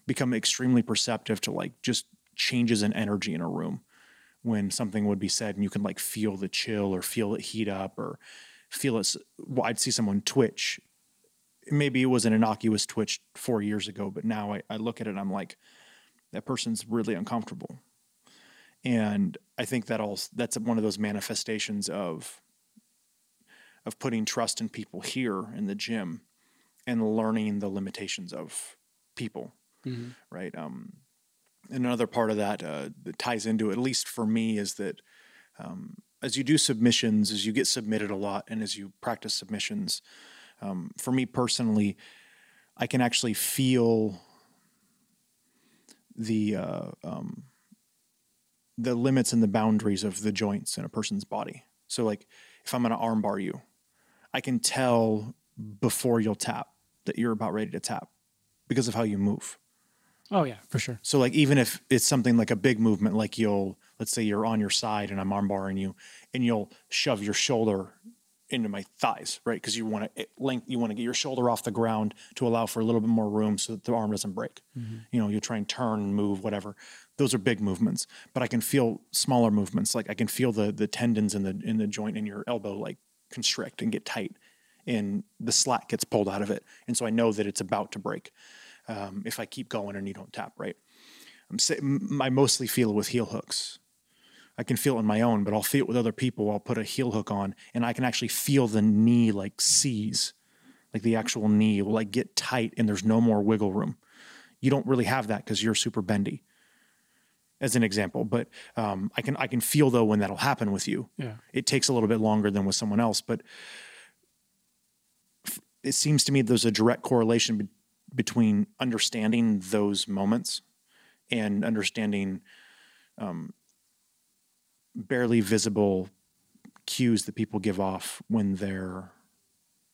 become extremely perceptive to like just changes in energy in a room when something would be said and you can like feel the chill or feel it heat up or feel it. Well, I'd see someone twitch. Maybe it was an innocuous twitch four years ago, but now I, I look at it and I'm like, that person's really uncomfortable. And I think that all that's one of those manifestations of of putting trust in people here in the gym and learning the limitations of people, Mhm. right? Um, another part of that uh, that ties into at least for me, is that um, as you do submissions, as you get submitted a lot, and as you practice submissions, um, for me personally, I can actually feel the uh, um, the limits and the boundaries of the joints in a person's body. So, like, if I'm going to armbar you, I can tell before you'll tap that you're about ready to tap because of how you move. Oh yeah, for sure. So like even if it's something like a big movement, like you'll let's say you're on your side and I'm armbarring you, and you'll shove your shoulder into my thighs, right? Because you want to length, you want to get your shoulder off the ground to allow for a little bit more room so that the arm doesn't break. You know, you try and turn and move, whatever. Those are big movements, but I can feel smaller movements. Like I can feel the the tendons in the in the joint in your elbow like constrict and get tight, and the slack gets pulled out of it, and so I know that it's about to break um, if I keep going and you don't tap right. I'm sa- m- I mostly feel it with heel hooks. I can feel it on my own, but I'll feel it with other people. I'll put a heel hook on, and I can actually feel the knee like seize, like the actual knee will like get tight, and there's no more wiggle room. You don't really have that because you're super bendy, as an example. But um, I can I can feel though when that'll happen with you. Yeah. It takes a little bit longer than with someone else, but it seems to me there's a direct correlation be- between understanding those moments and understanding um, barely visible cues that people give off when their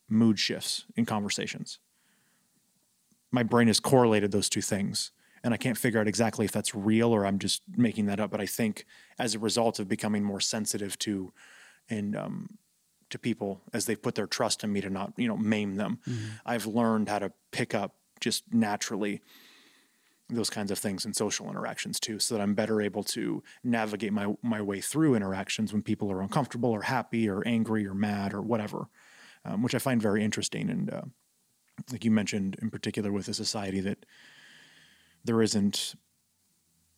mood shifts in conversations. My brain has correlated those two things, and I can't figure out exactly if that's real or I'm just making that up. But I think as a result of becoming more sensitive to and um, to people as they've put their trust in me to not you know maim them, I've learned how to pick up just naturally those kinds of things in social interactions too, so that I'm better able to navigate my my way through interactions when people are uncomfortable or happy or angry or mad or whatever, um, which I find very interesting. And uh, like you mentioned in particular with a society that there isn't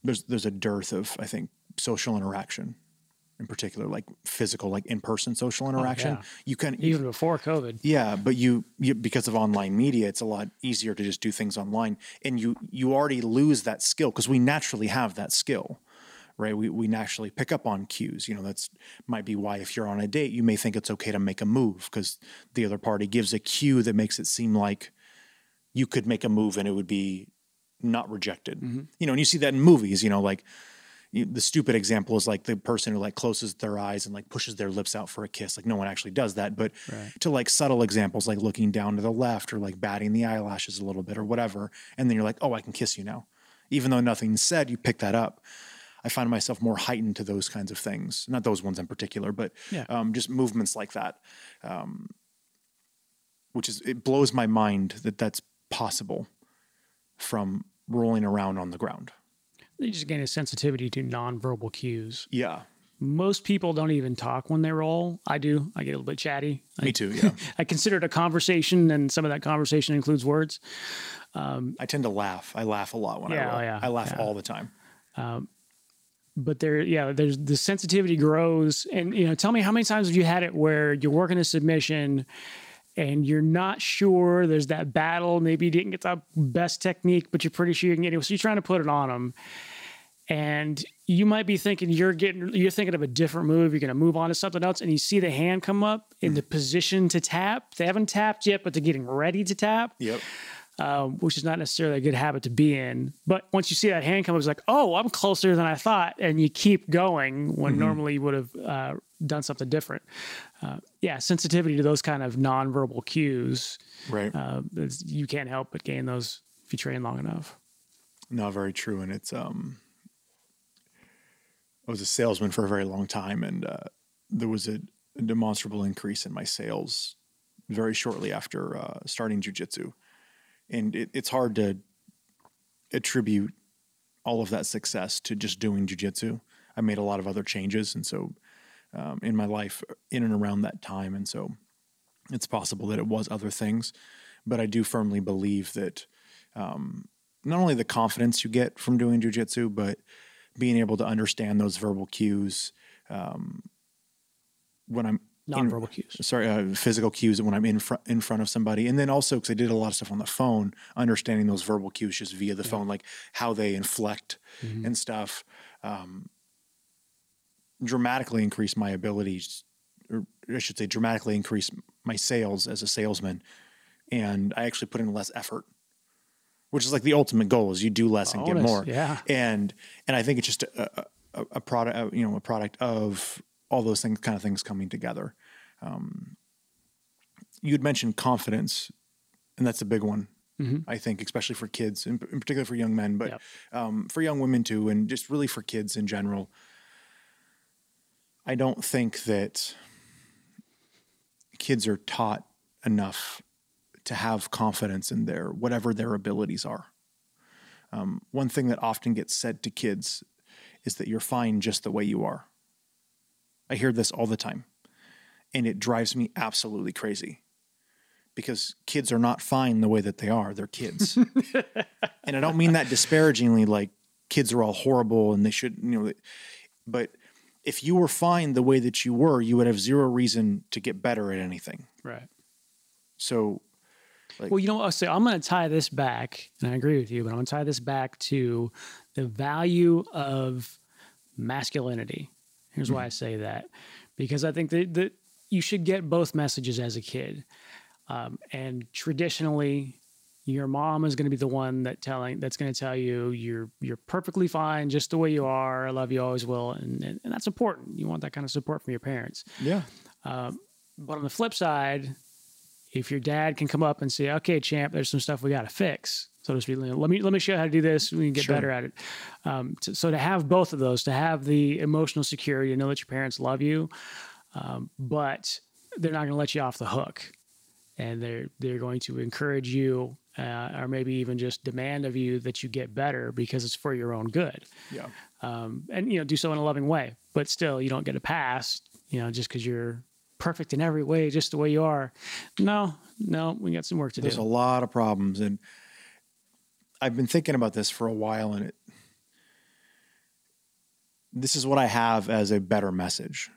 there's there's a dearth of I think social interaction in particular like physical like in-person social oh, interaction yeah. you can Even before COVID. yeah, but you, you because of online media, it's a lot easier to just do things online, and you you already lose that skill because we naturally have that skill, right? We we naturally pick up on cues. You know, that's might be why if you're on a date, you may think it's okay to make a move because the other party gives a cue that makes it seem like you could make a move and it would be not rejected. Mm-hmm. You know, and you see that in movies. You know, like you, the stupid example is like the person who like closes their eyes and like pushes their lips out for a kiss. Like no one actually does that, but Right. to like subtle examples like looking down to the left or like batting the eyelashes a little bit or whatever, and then you're like, oh, I can kiss you now, even though nothing's said. You pick that up. I find myself more heightened to those kinds of things. Not those ones in particular, but Yeah. um, just movements like that, um, which is it blows my mind that that's possible from rolling around on the ground. You just gain a sensitivity to nonverbal cues. Yeah, Most people don't even talk when they roll. I do. I get a little bit chatty. I, me too. Yeah, I consider it a conversation, and some of that conversation includes words. Um, I tend to laugh. I laugh a lot when Yeah, I roll. oh, yeah, I laugh yeah. all the time. Um, but there yeah there's the sensitivity grows and you know tell me how many times have you had it where you're working a submission and you're not sure there's that battle maybe you didn't get the best technique but you're pretty sure you can get it so you're trying to put it on them and you might be thinking you're getting you're thinking of a different move you're going to move on to something else and you see the hand come up in the position to tap they haven't tapped yet but they're getting ready to tap Yep. um, which is not necessarily a good habit to be in. But once you see that hand come up, it's like, oh, I'm closer than I thought, and you keep going when normally you would have uh, done something different. Uh, yeah, sensitivity to those kind of nonverbal cues, Right. uh, you can't help but gain those if you train long enough. No, very true. And it's um I was a salesman for a very long time and uh, there was a, a demonstrable increase in my sales very shortly after uh, starting jujitsu. And it, it's hard to attribute all of that success to just doing jujitsu. I made a lot of other changes. And so um, in my life in and around that time. And so it's possible that it was other things, but I do firmly believe that not only the confidence you get from doing jujitsu, but being able to understand those verbal cues um, when I'm in- Nonverbal cues. sorry, uh, physical cues when I'm in front in front of somebody, and then also because I did a lot of stuff on the phone, understanding those verbal cues just via the phone, like how they inflect Mm-hmm. and stuff, um, dramatically increase my abilities, or I should say, dramatically increase my sales as a salesman, and I actually put in less effort, which is like the ultimate goal: is you do less and get more. yeah. and and I think it's just a, a, a product, uh, you know, a product of all those things, kind of things coming together. Um, you had mentioned confidence, and that's a big one. I think, especially for kids, in, in particular for young men, but Yep. um, for young women too, and just really for kids in general. I don't think that kids are taught enough to have confidence in their whatever their abilities are. Um, one thing that often gets said to kids is that you're fine just the way you are. I hear this all the time, and it drives me absolutely crazy because kids are not fine the way that they are. They're kids. and I don't mean that disparagingly, like kids are all horrible and they shouldn't, you know, but if you were fine the way that you were, you would have zero reason to get better at anything. Right. So, Like- well, you know what? So I'm going to tie this back, and I agree with you, but I'm going to tie this back to the value of masculinity. Here's why I say that because I think that, that you should get both messages as a kid. Um, and traditionally, your mom is going to be the one that telling that's going to tell you you're you're perfectly fine just the way you are. I love you, always will, and, and and that's important. You want that kind of support from your parents. yeah. But on the flip side, if your dad can come up and say, "Okay, champ, there's some stuff we got to fix," so to speak, let me let me show you how to do this. We can get Sure. better at it. Um, to, so to have both of those, to have the emotional security, to know that your parents love you, um, but they're not going to let you off the hook, and they're they're going to encourage you, uh, or maybe even just demand of you that you get better because it's for your own good Yeah. um, and you know do so in a loving way but still you don't get a pass you know just because you're perfect in every way just the way you are no no we got some work to There's do There's a lot of problems. And I've been thinking about this for a while. And it, this is what I have as a better message.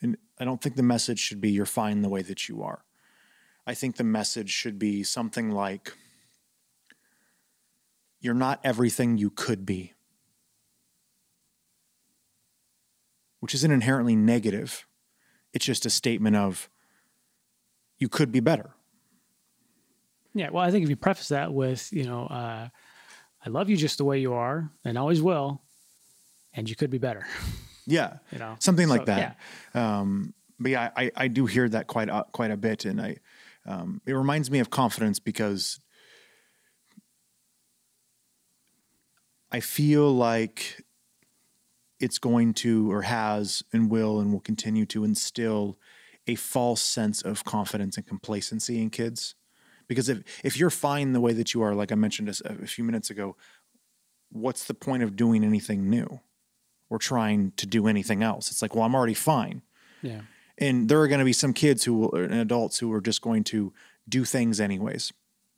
And I don't think the message should be you're fine the way that you are. I think the message should be something like you're not everything you could be, which isn't inherently negative. It's just a statement of you could be better. yeah well i think if you preface that with you know uh, i love you just the way you are and always will and you could be better Yeah, you know something like So, that. Um, but yeah, I, I do hear that quite a, quite a bit, and I um, it reminds me of confidence because I feel like it's going to or has and will and will continue to instill a false sense of confidence and complacency in kids. Because if if you're fine the way that you are, like I mentioned a, a few minutes ago, what's the point of doing anything new? or trying to do anything else. It's like, well, I'm already fine. yeah And there are going to be some kids who will, and adults who are just going to do things anyways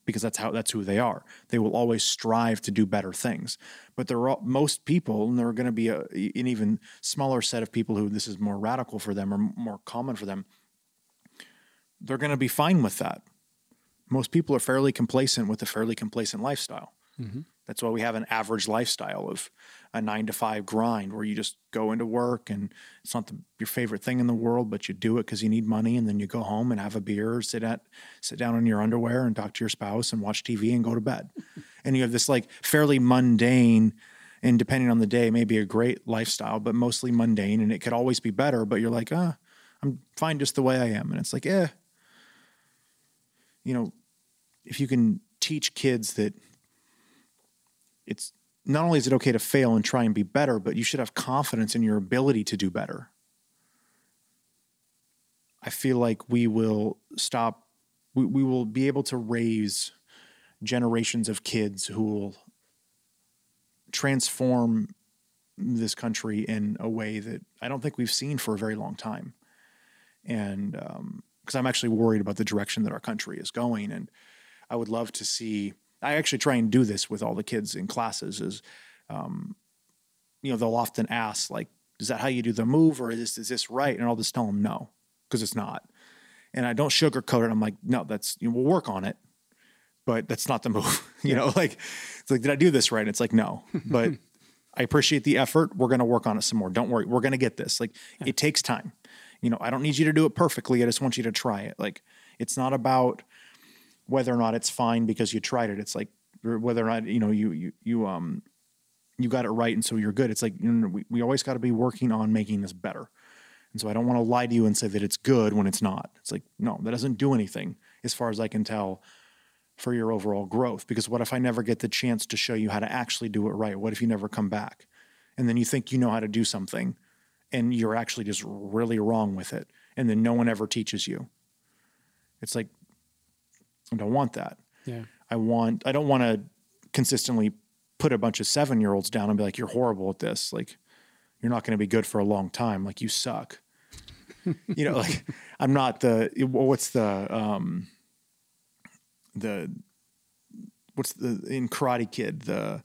because that's how that's who they are. They will always strive to do better things. But there are most people, and there are going to be a, an even smaller set of people who this is more radical for them or more common for them. They're going to be fine with that. Most people are fairly complacent with a fairly complacent lifestyle. Mm-hmm. That's why we have an average lifestyle of a nine to five grind where you just go into work and it's not the, your favorite thing in the world, but you do it because you need money, and then you go home and have a beer, or sit at sit down in your underwear and talk to your spouse and watch TV and go to bed. and you have this like fairly mundane and depending on the day, maybe a great lifestyle, but mostly mundane, and it could always be better. But you're like, ah, I'm fine just the way I am, and it's like, eh, you know, if you can teach kids that it's not only is it okay to fail and try and be better, but you should have confidence in your ability to do better. I feel like we will stop, we, we will be able to raise generations of kids who will transform this country in a way that I don't think we've seen for a very long time. And um, because I'm actually worried about the direction that our country is going. And I would love to see I actually try and do this with all the kids in classes. Is um, you know they'll often ask like, "Is that how you do the move, or is this, is this right?" And I'll just tell them no because it's not. And I don't sugarcoat it. I'm like, no, that's you know, we'll work on it, but that's not the move. you know, like it's like, did I do this right? And it's like, no, but I appreciate the effort. We're going to work on it some more. Don't worry, we're going to get this. Like yeah. it takes time. You know, I don't need you to do it perfectly. I just want you to try it. Like it's not about whether or not it's fine because you tried it. It's like whether or not you know you you you um you got it right and so you're good. It's like you know, we we always got to be working on making this better. And so I don't want to lie to you and say that it's good when it's not. It's like no, that doesn't do anything as far as I can tell for your overall growth. Because what if I never get the chance to show you how to actually do it right? What if you never come back? And then you think you know how to do something and you're actually just really wrong with it. And then no one ever teaches you. It's like, I don't want that. Yeah. I want, I don't want to consistently put a bunch of seven year olds down and be like, you're horrible at this. Like, you're not going to be good for a long time. Like, you suck. you know, like, I'm not the, what's the, um, the what's the in Karate Kid the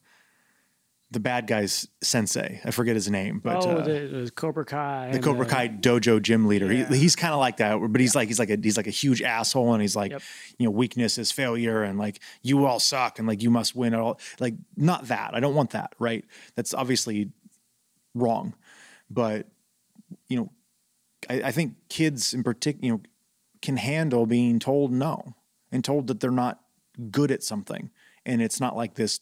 the bad guy's sensei. I forget his name, but oh, uh, the, the, Cobra Kai, the Cobra Kai dojo gym leader. Yeah. He, he's kind of like that, but he's like he's like a he's like a huge asshole, and he's like, yep. you know, weakness is failure, and like you all suck, and like you must win all. Like not that. I don't want that. Right? That's obviously wrong, but you know, I, I think kids in particular, you know, can handle being told no and told that they're not good at something. And it's not like this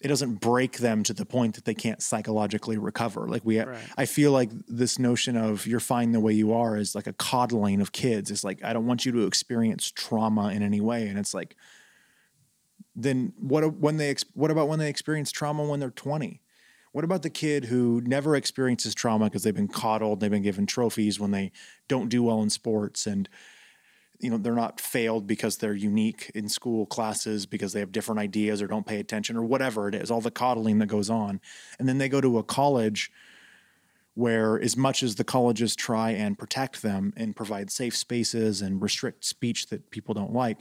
it doesn't break them to the point that they can't psychologically recover. Like we, right. I feel like this notion of you're fine the way you are is like a coddling of kids. It's like I don't want you to experience trauma in any way, and it's like, then what? When they what about when they experience trauma when they're 20? What about the kid who never experiences trauma because they've been coddled, they've been given trophies when they don't do well in sports, and you know they're not failed because they're unique in school classes because they have different ideas or don't pay attention or whatever it is all the coddling that goes on. And then they go to a college where as much as the colleges try and protect them and provide safe spaces and restrict speech that people don't like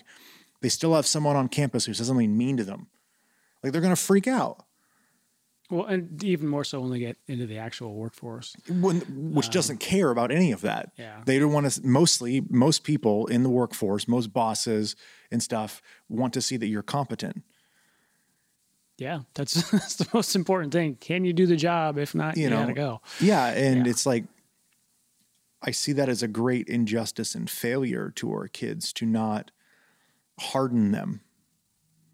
they still have someone on campus who says something mean to them. Like they're going to freak out well, and even more so when they get into the actual workforce, when, which um, doesn't care about any of that. Yeah, they don't want to. Mostly, most people in the workforce, most bosses and stuff, want to see that you're competent. Yeah, that's that's the most important thing. Can you do the job? If not, you, you know, gotta go. Yeah, and yeah. it's like I see that as a great injustice and failure to our kids to not harden them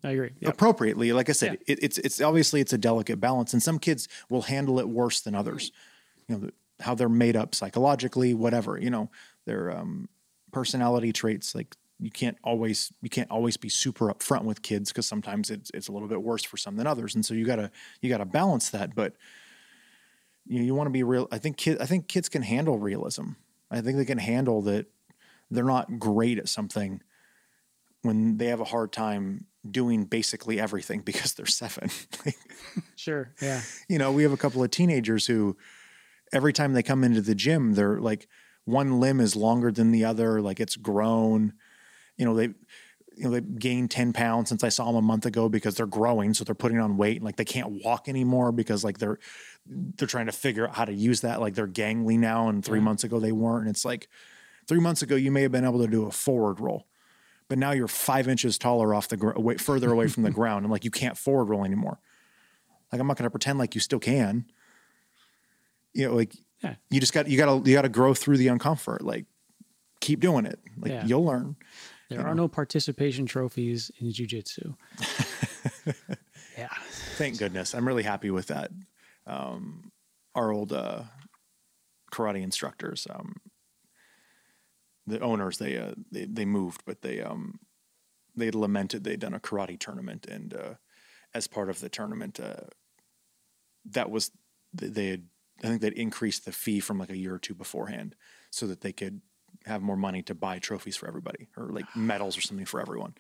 I agree. Yep. Appropriately, like I said, yeah. it, it's it's obviously it's a delicate balance, and some kids will handle it worse than others. You know how they're made up psychologically, whatever. You know their um, personality traits. Like you can't always you can't always be super upfront with kids because sometimes it's it's a little bit worse for some than others, and so you gotta you gotta balance that. But you know, you want to be real. I think kid I think kids can handle realism. I think they can handle that they're not great at something when they have a hard time doing basically everything because they're seven. sure. Yeah. You know, we have a couple of teenagers who every time they come into the gym, they're like one limb is longer than the other, like it's grown. You know, they you know, they gained 10 pounds since I saw them a month ago because they're growing. So they're putting on weight and like they can't walk anymore because like they're they're trying to figure out how to use that. Like they're gangly now and three yeah. months ago they weren't. And it's like three months ago you may have been able to do a forward roll but now you're five inches taller off the ground, further away from the ground, and like you can't forward roll anymore. Like I'm not going to pretend like you still can. You know, like yeah. you just got you got to you got to grow through the uncomfort. Like keep doing it. Like yeah. you'll learn. There are know. no participation trophies in jujitsu. yeah. Thank goodness. I'm really happy with that. Um, our old uh, karate instructors, um, the owners they uh, they they moved, but they um they lamented they'd done a karate tournament, and uh, as part of the tournament, uh, that was they had I think they'd increased the fee from like a year or two beforehand, so that they could have more money to buy trophies for everybody or like medals or something for everyone.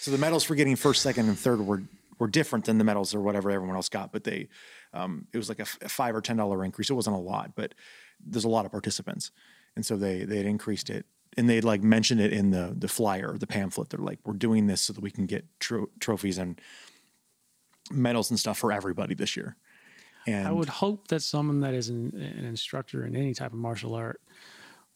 So the medals for getting first, second, and third were were different than the medals or whatever everyone else got, but they um, it was like a, a five or ten dollar increase. It wasn't a lot, but there's a lot of participants and so they they had increased it and they'd like mentioned it in the the flyer, the pamphlet. They're like, we're doing this so that we can get tro- trophies and medals and stuff for everybody this year. And I would hope that someone that is an, an instructor in any type of martial art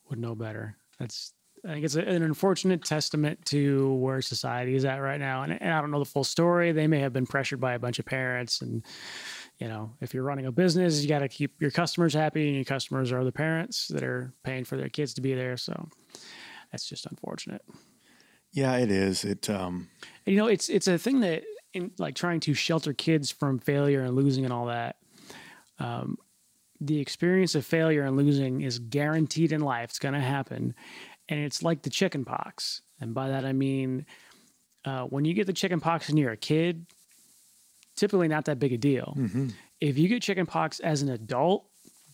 would know better. That's I think it's a, an unfortunate testament to where society is at right now. And, and I don't know the full story. They may have been pressured by a bunch of parents. And, you know, if you're running a business, you got to keep your customers happy, and your customers are the parents that are paying for their kids to be there. So that's just unfortunate. yeah, it is. It um, And, you know, it's it's a thing that in like trying to shelter kids from failure and losing and all that. Um, the experience of failure and losing is guaranteed in life. It's going to happen, and it's like the chicken pox. And by that I mean, uh, when you get the chicken pox and you're a kid, typically not that big a deal. If you get chickenpox as an adult,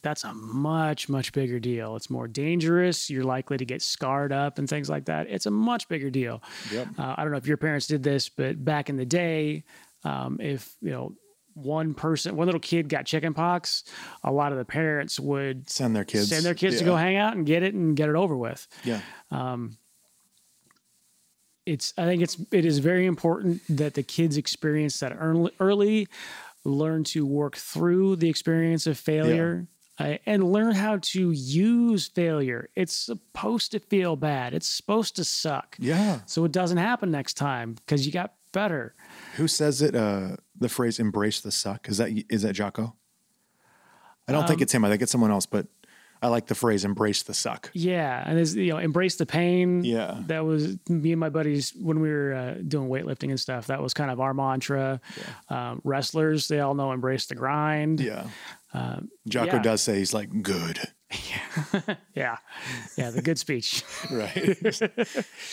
that's a much much bigger deal. It's more dangerous. You're likely to get scarred up and things like that. It's a much bigger deal. Yep. Uh, I don't know if your parents did this, but back in the day, um, if you know one person, one little kid got chickenpox, a lot of the parents would send their kids send their kids to go hang out and get it and get it over with. Yeah, It's I think it's it is very important that the kids experience that early, early learn to work through the experience of failure. uh, and learn how to use failure. It's supposed to feel bad. It's supposed to suck. yeah. So it doesn't happen next time because you got better. Who says it? Uh, the phrase "embrace the suck" is that is that Jocko? I don't think it's him. I think it's someone else. But I like the phrase "embrace the suck." Yeah, and there's you know embrace the pain. Yeah. that was me and my buddies when we were uh, doing weightlifting and stuff. That was kind of our mantra. Um, wrestlers, they all know embrace the grind. Yeah. Jocko yeah. does say he's like good, yeah, yeah. The good speech. right?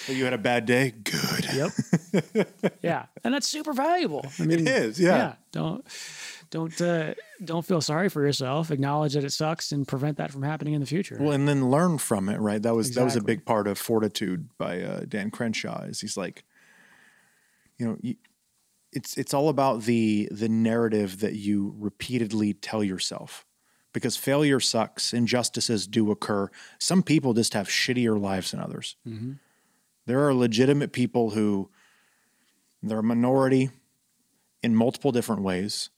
you had a bad day. Good. yep. Yeah, and that's super valuable. I mean, It is. Yeah. Don't don't uh, don't feel sorry for yourself. Acknowledge that it sucks and prevent that from happening in the future. Well, and then learn from it, right? That was that was a big part of Fortitude by uh, Dan Crenshaw. Is he's like, you know, you, it's it's all about the the narrative that you repeatedly tell yourself, because failure sucks, injustices do occur. Some people just have shittier lives than others. There are legitimate people who they're a minority in multiple different ways.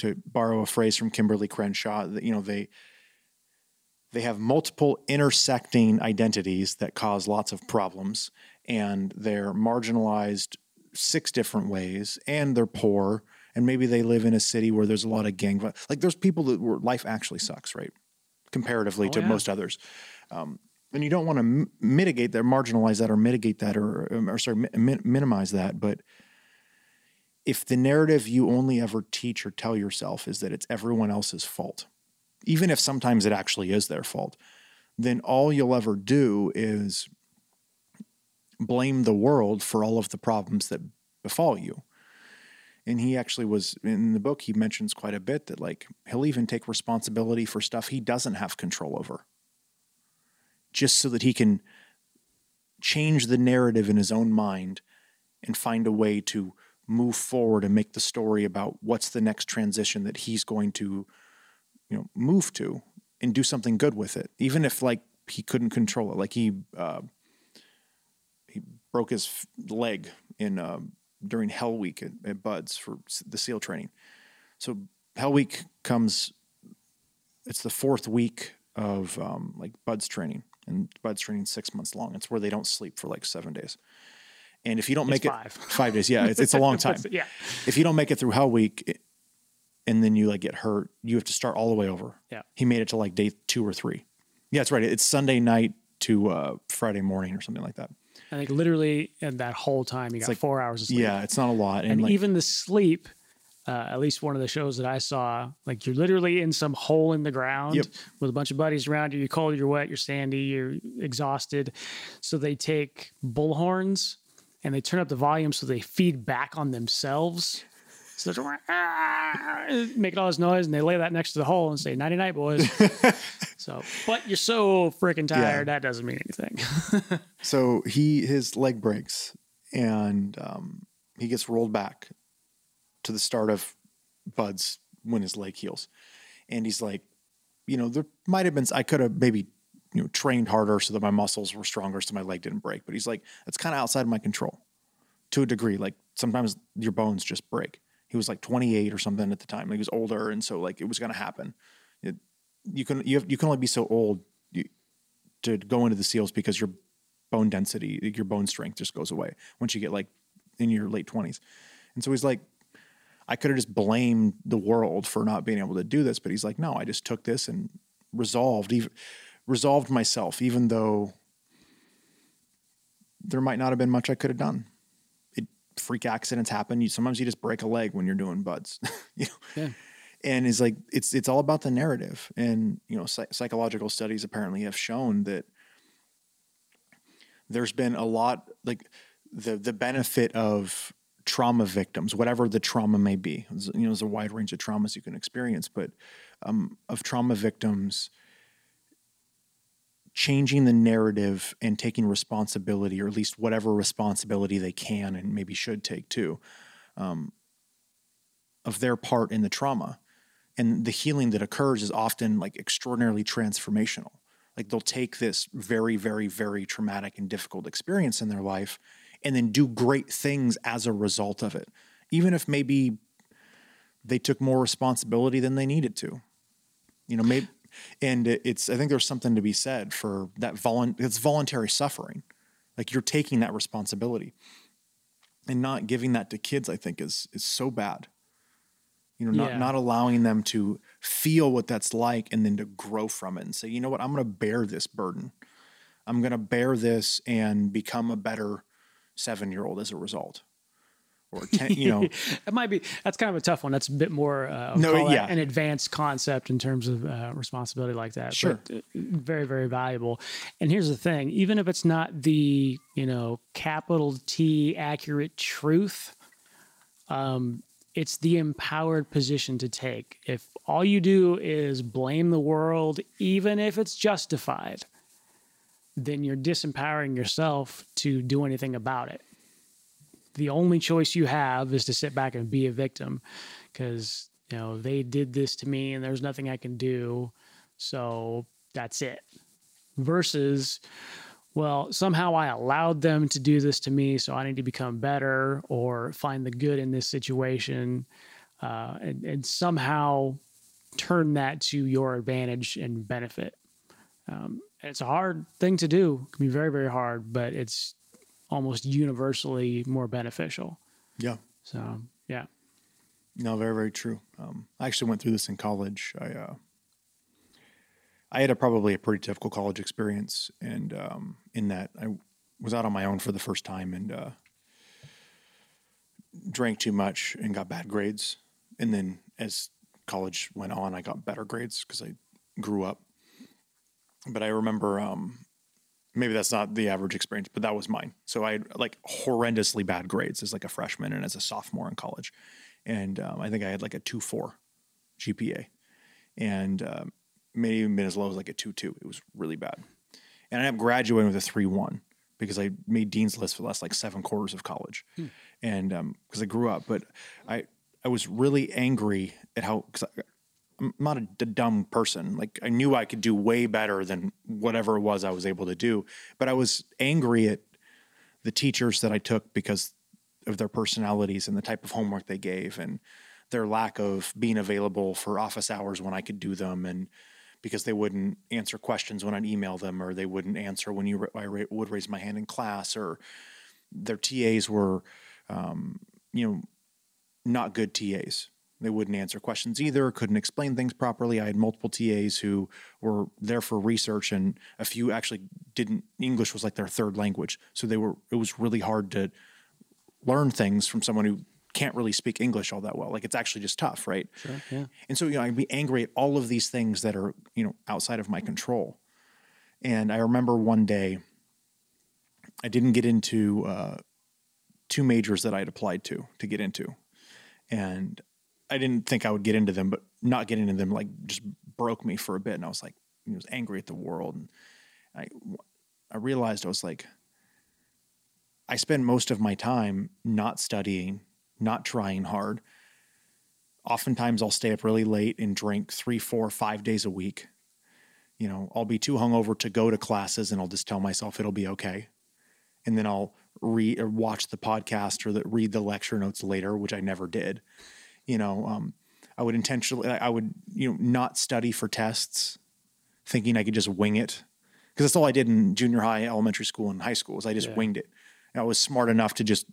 To borrow a phrase from Kimberlé Crenshaw, that you know they they have multiple intersecting identities that cause lots of problems and they're marginalized six different ways and they're poor and maybe they live in a city where there's a lot of gang violence. like there's people that where life actually sucks right comparatively to yeah. most others um, and you don't want to m- mitigate that marginalize that or mitigate that or, or sorry mi- minimize that but if the narrative you only ever teach or tell yourself is that it's everyone else's fault even if sometimes it actually is their fault, then all you'll ever do is blame the world for all of the problems that befall you. And he actually was in the book, he mentions quite a bit that, like, he'll even take responsibility for stuff he doesn't have control over, just so that he can change the narrative in his own mind and find a way to move forward and make the story about what's the next transition that he's going to you know move to and do something good with it even if like he couldn't control it. Like he uh, he broke his leg in uh, during hell week at, at BUD/S for the seal training. So hell week comes it's the fourth week of um, like BUD/S training and BUD/S training six months long. It's where they don't sleep for like seven days and if you don't make five. it five days yeah it's, it's a long time yeah, if you don't make it through hell week it- and then you like get hurt you have to start all the way over Yeah. he made it to like day two or three yeah that's right it's sunday night to uh, friday morning or something like that I think literally in that whole time you got like- four hours of sleep. yeah it's not a lot and, and like even the sleep. Uh, at least one of the shows that I saw, like you're literally in some hole in the ground Yep. with a bunch of buddies around you. You're cold, you're wet, you're sandy, you're exhausted. So they take bullhorns and they turn up the volume so they feed back on themselves. So they're "Ah," making all this noise, and they lay that next to the hole and say "nighty night, boys." so, but you're so freaking tired that doesn't mean anything. so he his leg breaks and um, he gets rolled back to the start of BUD/S when his leg heals and he's like you know there might have been i could have maybe you know, trained harder so that my muscles were stronger so my leg didn't break. But he's like, that's kind of outside of my control to a degree. Like sometimes your bones just break. He was like 28 or something at the time. He was older, and so like it was going to happen. It, you can you have, you can only be so old you, to go into the seals because your bone density, your bone strength just goes away once you get like in your late 20s. And so he's like, I could have just blamed the world for not being able to do this, but he's like, no, I just took this and resolved, even resolved myself, even though there might not have been much I could have done. It freak accidents happen. You sometimes you just break a leg when you're doing BUD/S. you know? Yeah. And it's like it's it's all about the narrative, and you know psych- psychological studies apparently have shown that there's been a lot like the the benefit of trauma victims, whatever the trauma may be. You know, there's a wide range of traumas you can experience, but um, of trauma victims changing the narrative and taking responsibility, or at least whatever responsibility they can and maybe should take too, um, of their part in the trauma. And the healing that occurs is often like extraordinarily transformational. Like they'll take this very, very, very traumatic and difficult experience in their life and then do great things as a result of it, even if maybe they took more responsibility than they needed to. You know, maybe, and it's I think there's something to be said for that volun it's voluntary suffering. Like you're taking that responsibility. And not giving that to kids, I think, is is so bad. You know, not yeah. not allowing them to feel what that's like and then to grow from it and say, you know what, I'm gonna bear this burden. I'm gonna bear this and become a better seven year old as a result or 10 you know. It might be that's kind of a tough one. That's a bit more uh, no yeah. an advanced concept in terms of uh, responsibility like that sure. but, uh, very very valuable. And here's the thing even if it's not the you know capital t accurate truth um it's the empowered position to take. If all you do is blame the world even if it's justified then you're disempowering yourself to do anything about it. The only choice you have is to sit back and be a victim because, you know, they did this to me and there's nothing I can do. So that's it. Versus, well, somehow I allowed them to do this to me, so I need to become better or find the good in this situation uh, and, and somehow turn that to your advantage and benefit. Um, it's a hard thing to do. It can be very, very hard, but it's almost universally more beneficial. Yeah. So, yeah. No, very, very true. Um, I actually went through this in college. I, uh, I had a probably a pretty typical college experience, and um, in that I was out on my own for the first time and uh, drank too much and got bad grades. And then as college went on, I got better grades because I grew up but I remember um, maybe that's not the average experience, but that was mine. So I had like horrendously bad grades as like a freshman and as a sophomore in college, and um, I think I had like a two four GPA, and um, maybe even been as low as like a two two. It was really bad, and I ended up graduating with a three one because I made dean's list for the last like seven quarters of college, hmm. and because um, I grew up, but I I was really angry at how because I'm not a, dumb person. Like I knew I could do way better than whatever it was I was able to do, but I was angry at the teachers that I took because of their personalities and the type of homework they gave and their lack of being available for office hours when I could do them and because they wouldn't answer questions when I'd email them or they wouldn't answer when you I would raise my hand in class or their TAs were um, you know not good TAs they wouldn't answer questions either, couldn't explain things properly. I had multiple TAs who were there for research, and a few actually didn't. English was like their third language, so they were. It was really hard to learn things from someone who can't really speak English all that well. Like it's actually just tough, right? Sure. Yeah. And so you know, I'd be angry at all of these things that are you know outside of my control. And I remember one day, I didn't get into uh, two majors that I'd applied to to get into, and I didn't think I would get into them, but not getting into them like just broke me for a bit. And I was like, I was angry at the world. And I, I realized I was like, I spend most of my time not studying, not trying hard. Oftentimes I'll stay up really late and drink three, four, five days a week. you know, I'll be too hungover to go to classes and I'll just tell myself it'll be okay. And then I'll read or watch the podcast or the, read the lecture notes later, which I never did. You know, um, I would intentionally, I would, you know, not study for tests, thinking I could just wing it. Because that's all I did in junior high, elementary school, and high school. Is I just Yeah. winged it. I was smart enough to just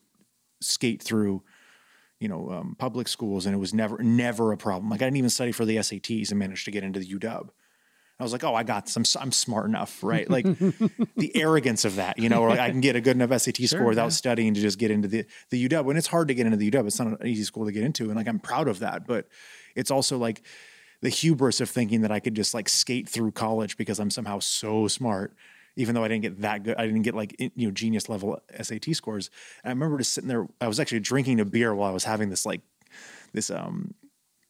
skate through, you know, um, public schools, and it was never, never a problem. Like I didn't even study for the SATs and managed to get into the UW. I was like, oh, I got this. I'm, smart enough, right? Like the arrogance of that, you know, or like I can get a good enough SAT score without yeah. studying to just get into the, the UW. And it's hard to get into the UW. It's not an easy school to get into. And like, I'm proud of that. But it's also like the hubris of thinking that I could just like skate through college because I'm somehow so smart, even though I didn't get that good. I didn't get like, you know, genius level SAT scores. And I remember just sitting there, I was actually drinking a beer while I was having this like, this, um,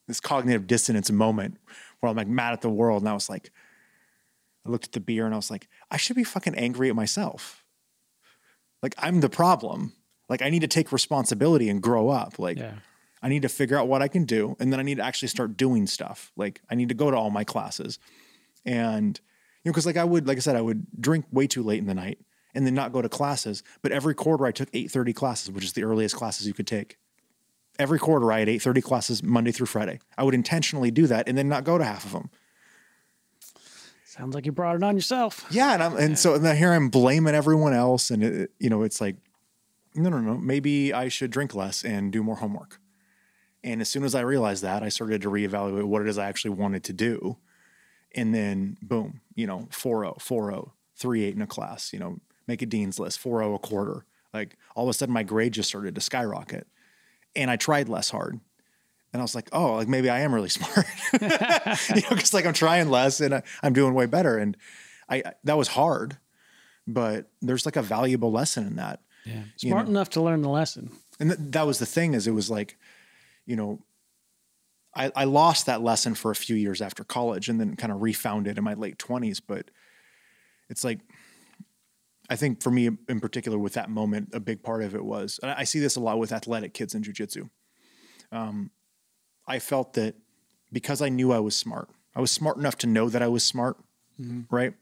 this cognitive dissonance moment where I'm like mad at the world. And I was like, I looked at the beer and I was like, I should be fucking angry at myself. Like I'm the problem. Like I need to take responsibility and grow up. Like Yeah. I need to figure out what I can do. And then I need to actually start doing stuff. Like I need to go to all my classes. And, you know, because like I would, like I said, I would drink way too late in the night and then not go to classes. But every quarter I took 8.30 classes, which is the earliest classes you could take. Every quarter I had 8.30 classes Monday through Friday. I would intentionally do that and then not go to half of them. Sounds like you brought it on yourself. Yeah, and I'm and so then here I'm blaming everyone else, and it, you know it's like, no, no, no. Maybe I should drink less and do more homework. And as soon as I realized that, I started to reevaluate what it is I actually wanted to do, and then boom, you know, 4-0, 4-0, 3-8 in a class, you know, make a dean's list, 4-0 a quarter. Like all of a sudden, my grade just started to skyrocket, and I tried less hard. And I was like, oh, like maybe I am really smart, you know, because like I'm trying less and I, I'm doing way better. And I I- that was hard, but there's like a valuable lesson in that. Yeah. Smart know. enough to learn the lesson. And th- that was the thing is it was like, you know, I, I lost that lesson for a few years after college and then kind of refound it in my late twenties. But it's like, I think for me in particular with that moment, a big part of it was, and I see this a lot with athletic kids in jujitsu. Um, I felt that because I knew I was smart, I was smart enough to know that I was smart, right?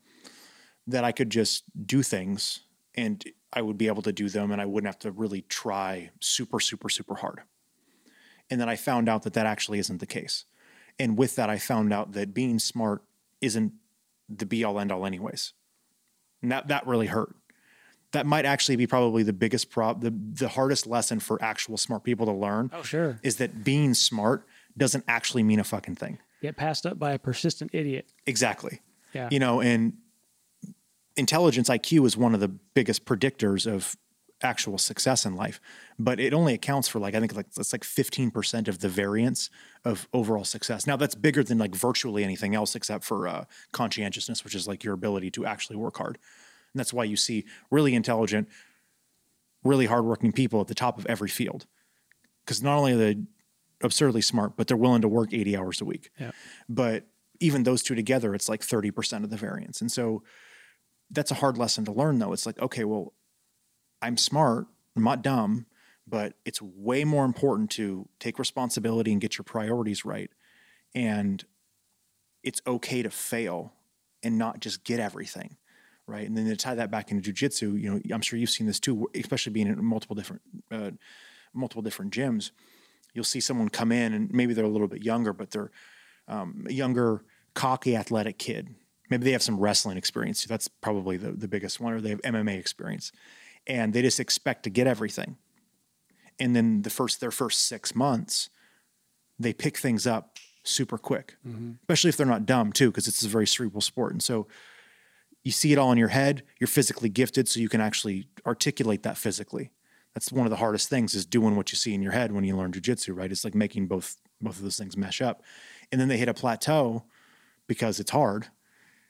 That I could just do things and I would be able to do them and I wouldn't have to really try super, super, super hard. And then I found out that that actually isn't the case. And with that, I found out that being smart isn't the be all end all, anyways. And that, that really hurt. That might actually be probably the biggest prob, the, the hardest lesson for actual smart people to learn Oh, sure. is that being smart doesn't actually mean a fucking thing. Get passed up by a persistent idiot. Exactly. Yeah. You know, and intelligence IQ is one of the biggest predictors of actual success in life, but it only accounts for like I think like that's like 15% of the variance of overall success. Now that's bigger than like virtually anything else except for uh, conscientiousness, which is like your ability to actually work hard. And that's why you see really intelligent, really hardworking people at the top of every field. Because not only are they absurdly smart, but they're willing to work 80 hours a week. Yeah. But even those two together, it's like 30% of the variance. And so that's a hard lesson to learn, though. It's like, okay, well, I'm smart, I'm not dumb, but it's way more important to take responsibility and get your priorities right. And it's okay to fail and not just get everything. Right. And then to tie that back into jujitsu, you know, I'm sure you've seen this too, especially being in multiple different, uh, multiple different gyms. You'll see someone come in and maybe they're a little bit younger, but they're um, a younger, cocky, athletic kid. Maybe they have some wrestling experience. That's probably the, the biggest one, or they have MMA experience. And they just expect to get everything. And then the first their first six months, they pick things up super quick, mm-hmm. especially if they're not dumb too, because it's a very cerebral sport. And so you see it all in your head. You're physically gifted, so you can actually articulate that physically. That's one of the hardest things is doing what you see in your head when you learn jujitsu, right? It's like making both both of those things mesh up. And then they hit a plateau because it's hard.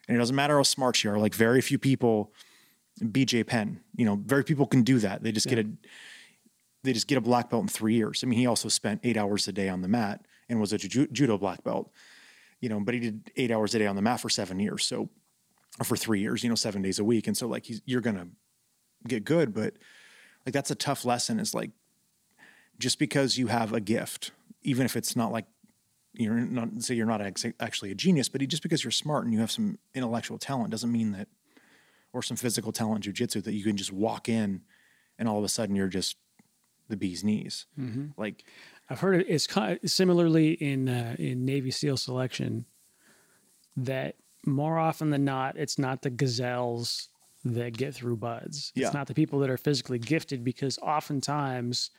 And it doesn't matter how smart you are. Like very few people, BJ Penn, you know, very people can do that. They just get a they just get a black belt in three years. I mean, he also spent eight hours a day on the mat and was a ju- judo black belt, you know, but he did eight hours a day on the mat for seven years. So, or for three years, you know, seven days a week. And so, like, he's, you're going to get good, but like, that's a tough lesson is like, just because you have a gift, even if it's not like you're not say you're not ex- actually a genius, but just because you're smart and you have some intellectual talent doesn't mean that, or some physical talent in jujitsu that you can just walk in, and all of a sudden you're just the bee's knees. Like I've heard it's kind of similarly in uh, in Navy SEAL selection that more often than not, it's not the gazelles that get through BUD/S. Yeah. It's not the people that are physically gifted because oftentimes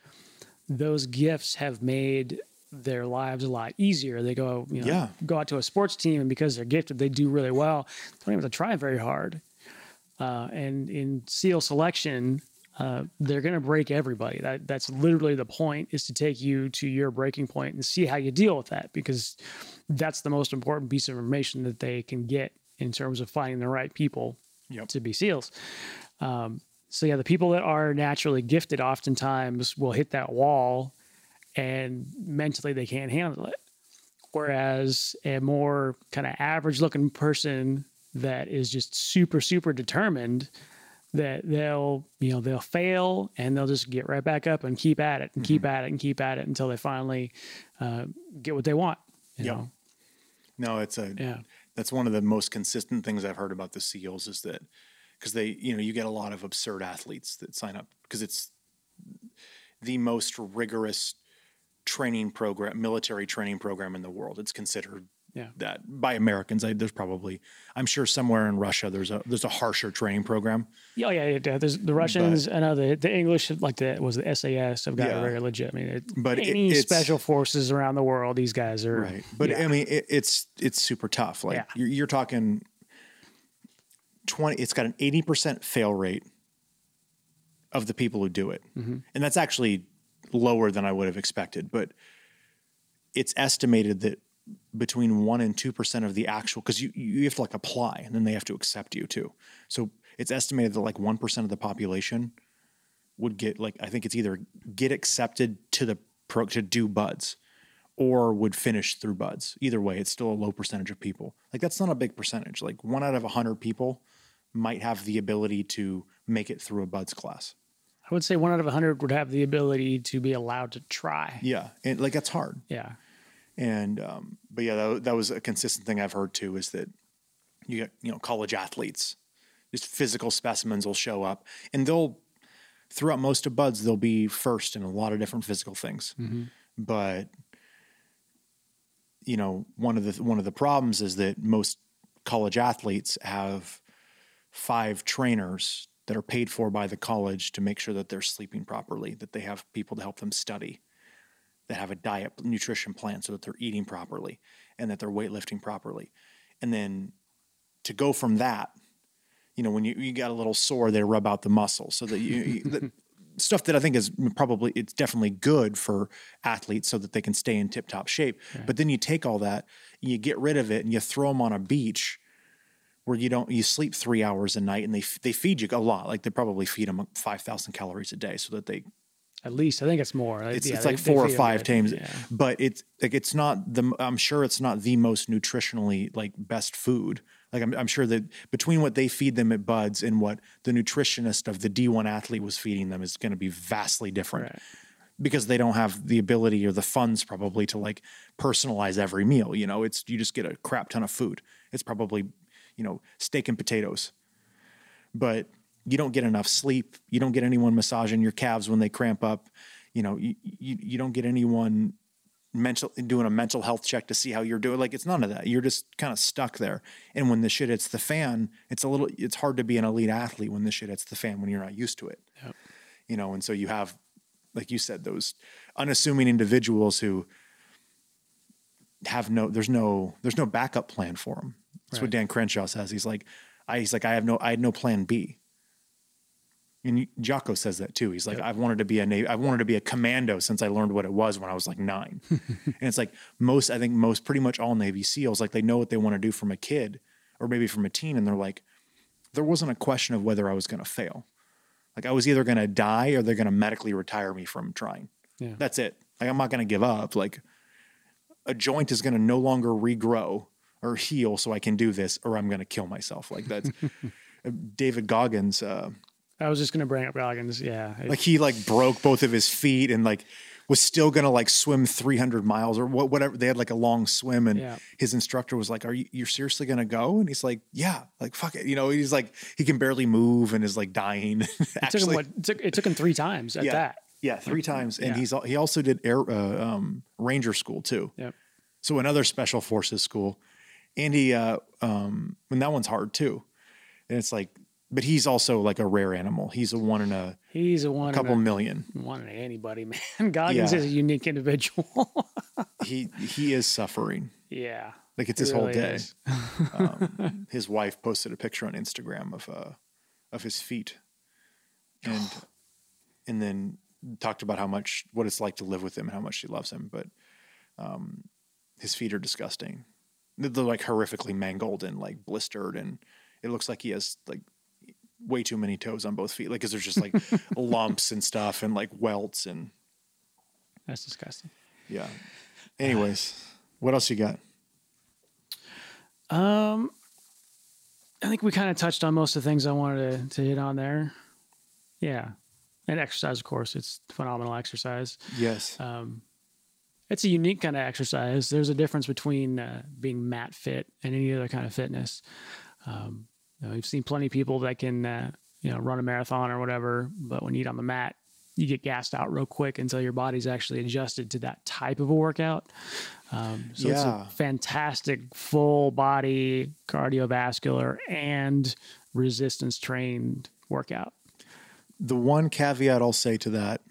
those gifts have made their lives a lot easier. They go, you know, Yeah. go out to a sports team and because they're gifted, they do really well. They don't even have to try very hard. Uh, and in SEAL selection, uh, they're going to break everybody. That that's literally the point is to take you to your breaking point and see how you deal with that because that's the most important piece of information that they can get in terms of finding the right people Yep. to be SEALs. Um, so yeah, the people that are naturally gifted oftentimes will hit that wall, and mentally they can't handle it. Whereas a more kind of average looking person that is just super super determined that they'll you know they'll fail and they'll just get right back up and keep at it and keep at it and keep at it until they finally uh, get what they want. You Yep. know? no, it's a Yeah. that's one of the most consistent things I've heard about the SEALs is that because they, you know, you get a lot of absurd athletes that sign up because it's the most rigorous training program, military training program in the world. It's considered Yeah. that by Americans. I, there's probably, I'm sure somewhere in Russia there's a there's a harsher training program. Yeah, yeah, yeah. yeah. There's the Russians. I know the the English, like the was the SAS, have got Yeah. very legit. I mean, it, But any it's- special forces around the world, these guys are Right. But yeah. I mean, it, it's it's super tough. Like Yeah. you're, you're talking twenty. It's got an eighty percent fail rate of the people who do it, Mm-hmm. and that's actually lower than I would have expected. But it's estimated that between one and two percent of the actual because you you have to like apply and then they have to accept you too. So it's estimated that like one percent of the population would get like I think it's either get accepted to the pro to do BUD/S or would finish through BUD/S. Either way, it's still a low percentage of people. Like that's not a big percentage. Like one out of a hundred people might have the ability to make it through a BUD/S class. I would say one out of a hundred would have the ability to be allowed to try. Yeah, and like that's hard. Yeah, And um, but yeah, that, that was a consistent thing I've heard too is that you get you know college athletes, just physical specimens will show up, and they'll throughout most of BUD/S they'll be first in a lot of different physical things, but you know one of the one of the problems is that most college athletes have five trainers that are paid for by the college to make sure that they're sleeping properly, that they have people to help them study, that have a diet nutrition plan so that they're eating properly and that they're weightlifting properly. And then to go from that, you know, when you, you got a little sore, they rub out the muscle so that you, you the, stuff that I think is probably, it's definitely good for athletes so that they can stay in tip top shape. But then you take all that, you get rid of it and you throw them on a beach where you don't, you sleep three hours a night and they, they feed you a lot. Like they probably feed them 5,000 calories a day so that they at least I think it's more. Uh, it's, Yeah, it's they- like four or five good. times Yeah. but it's like it's not the i'm sure it's not the most nutritionally like best food like I'm, I'm sure that between what they feed them at BUD/S and what the nutritionist of the d1 athlete was feeding them is going to be vastly different Right. because they don't have the ability or the funds probably to like personalize every meal you know it's you just get a crap ton of food it's probably you know steak and potatoes but you don't get enough sleep. You don't get anyone massaging your calves when they cramp up. You know, you, you, you don't get anyone mental doing a mental health check to see how you're doing. Like it's none of that. You're just kind of stuck there. And when the shit hits the fan, it's a little, it's hard to be an elite athlete when the shit hits the fan when you're not used to it. Yep. You know, and so you have, like you said, those unassuming individuals who have no, there's no, there's no backup plan for them. That's what Dan Crenshaw says. He's like, I, he's like, I have no, I had no plan B. And Jocko says that too. He's like, I've wanted to be a Navy, I've wanted to be a commando since I learned what it was when I was like nine. and it's like most, I think most, pretty much all Navy SEALs, like they know what they want to do from a kid or maybe from a teen. And they're like, there wasn't a question of whether I was going to fail. Like I was either going to die or they're going to medically retire me from trying. Yeah. That's it. Like I'm not going to give up. Like a joint is going to no longer regrow or heal so I can do this or I'm going to kill myself. Like that's David Goggins, uh, I was just going to bring up Goggins. Yeah. It- like he like broke both of his feet and like was still gonna like swim 300 miles or what, whatever. They had like a long swim, and Yeah. his instructor was like, "Are you you're seriously gonna go?" And he's like, "Yeah, like fuck it." You know, he's like he can barely move and is like dying. It took him Actually, what? It took, it took him three times at yeah, that. yeah, three times, and yeah. he's he also did air uh, um, ranger school too. Yep. So another special forces school, and he uh, um, and that one's hard too. And it's like, but he's also like a rare animal. He's a one in a He's a one. couple in a, million. one in anybody, man. Goggins Yeah. is a unique individual. He he is suffering. yeah. Like it's It his whole day. Um, his wife posted a picture on Instagram of uh of his feet, and and then talked about how much what it's like to live with him and how much she loves him. But um, his feet are disgusting. They're they're, like horrifically mangled and like blistered, and it looks like he has like way too many toes on both feet. Like, cause there's just like lumps and stuff and like welts and That's disgusting. yeah. Anyways, what else you got? Um, I think we kind of touched on most of the things I wanted to, to hit on there. Yeah. And exercise, of course, it's phenomenal exercise. Yes. Um, it's a unique kind of exercise. There's a difference between uh, being mat fit and any other kind of fitness. Um, you know, we've seen plenty of people that can, uh, you know, run a marathon or whatever, but when you get on the mat, you get gassed out real quick until your body's actually adjusted to that type of a workout. Um, so it's a fantastic full body cardiovascular and resistance trained workout. the one caveat I'll say to that,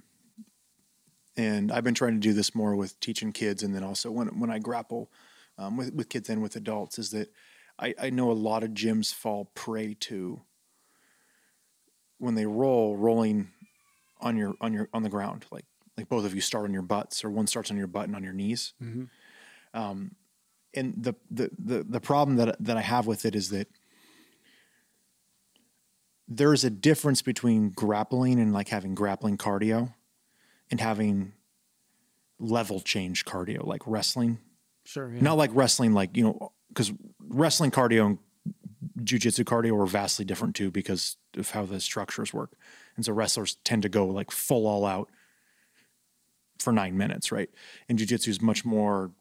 and I've been trying to do this more with teaching kids, and then also when when I grapple um, with with kids and with adults, is that I, I know a lot of gyms fall prey to when they roll, rolling on your on your on the ground, like like both of you start on your butts, or one starts on your butt and on your knees. Mhm. Um, and the, the the the problem that that I have with it is that there's a difference between grappling and like having grappling cardio and having level change cardio like wrestling Sure. Yeah. not like wrestling like you know because wrestling cardio and jujitsu cardio are vastly different too because of how the structures work and so wrestlers tend to go like full all out for nine minutes right and jujitsu is much more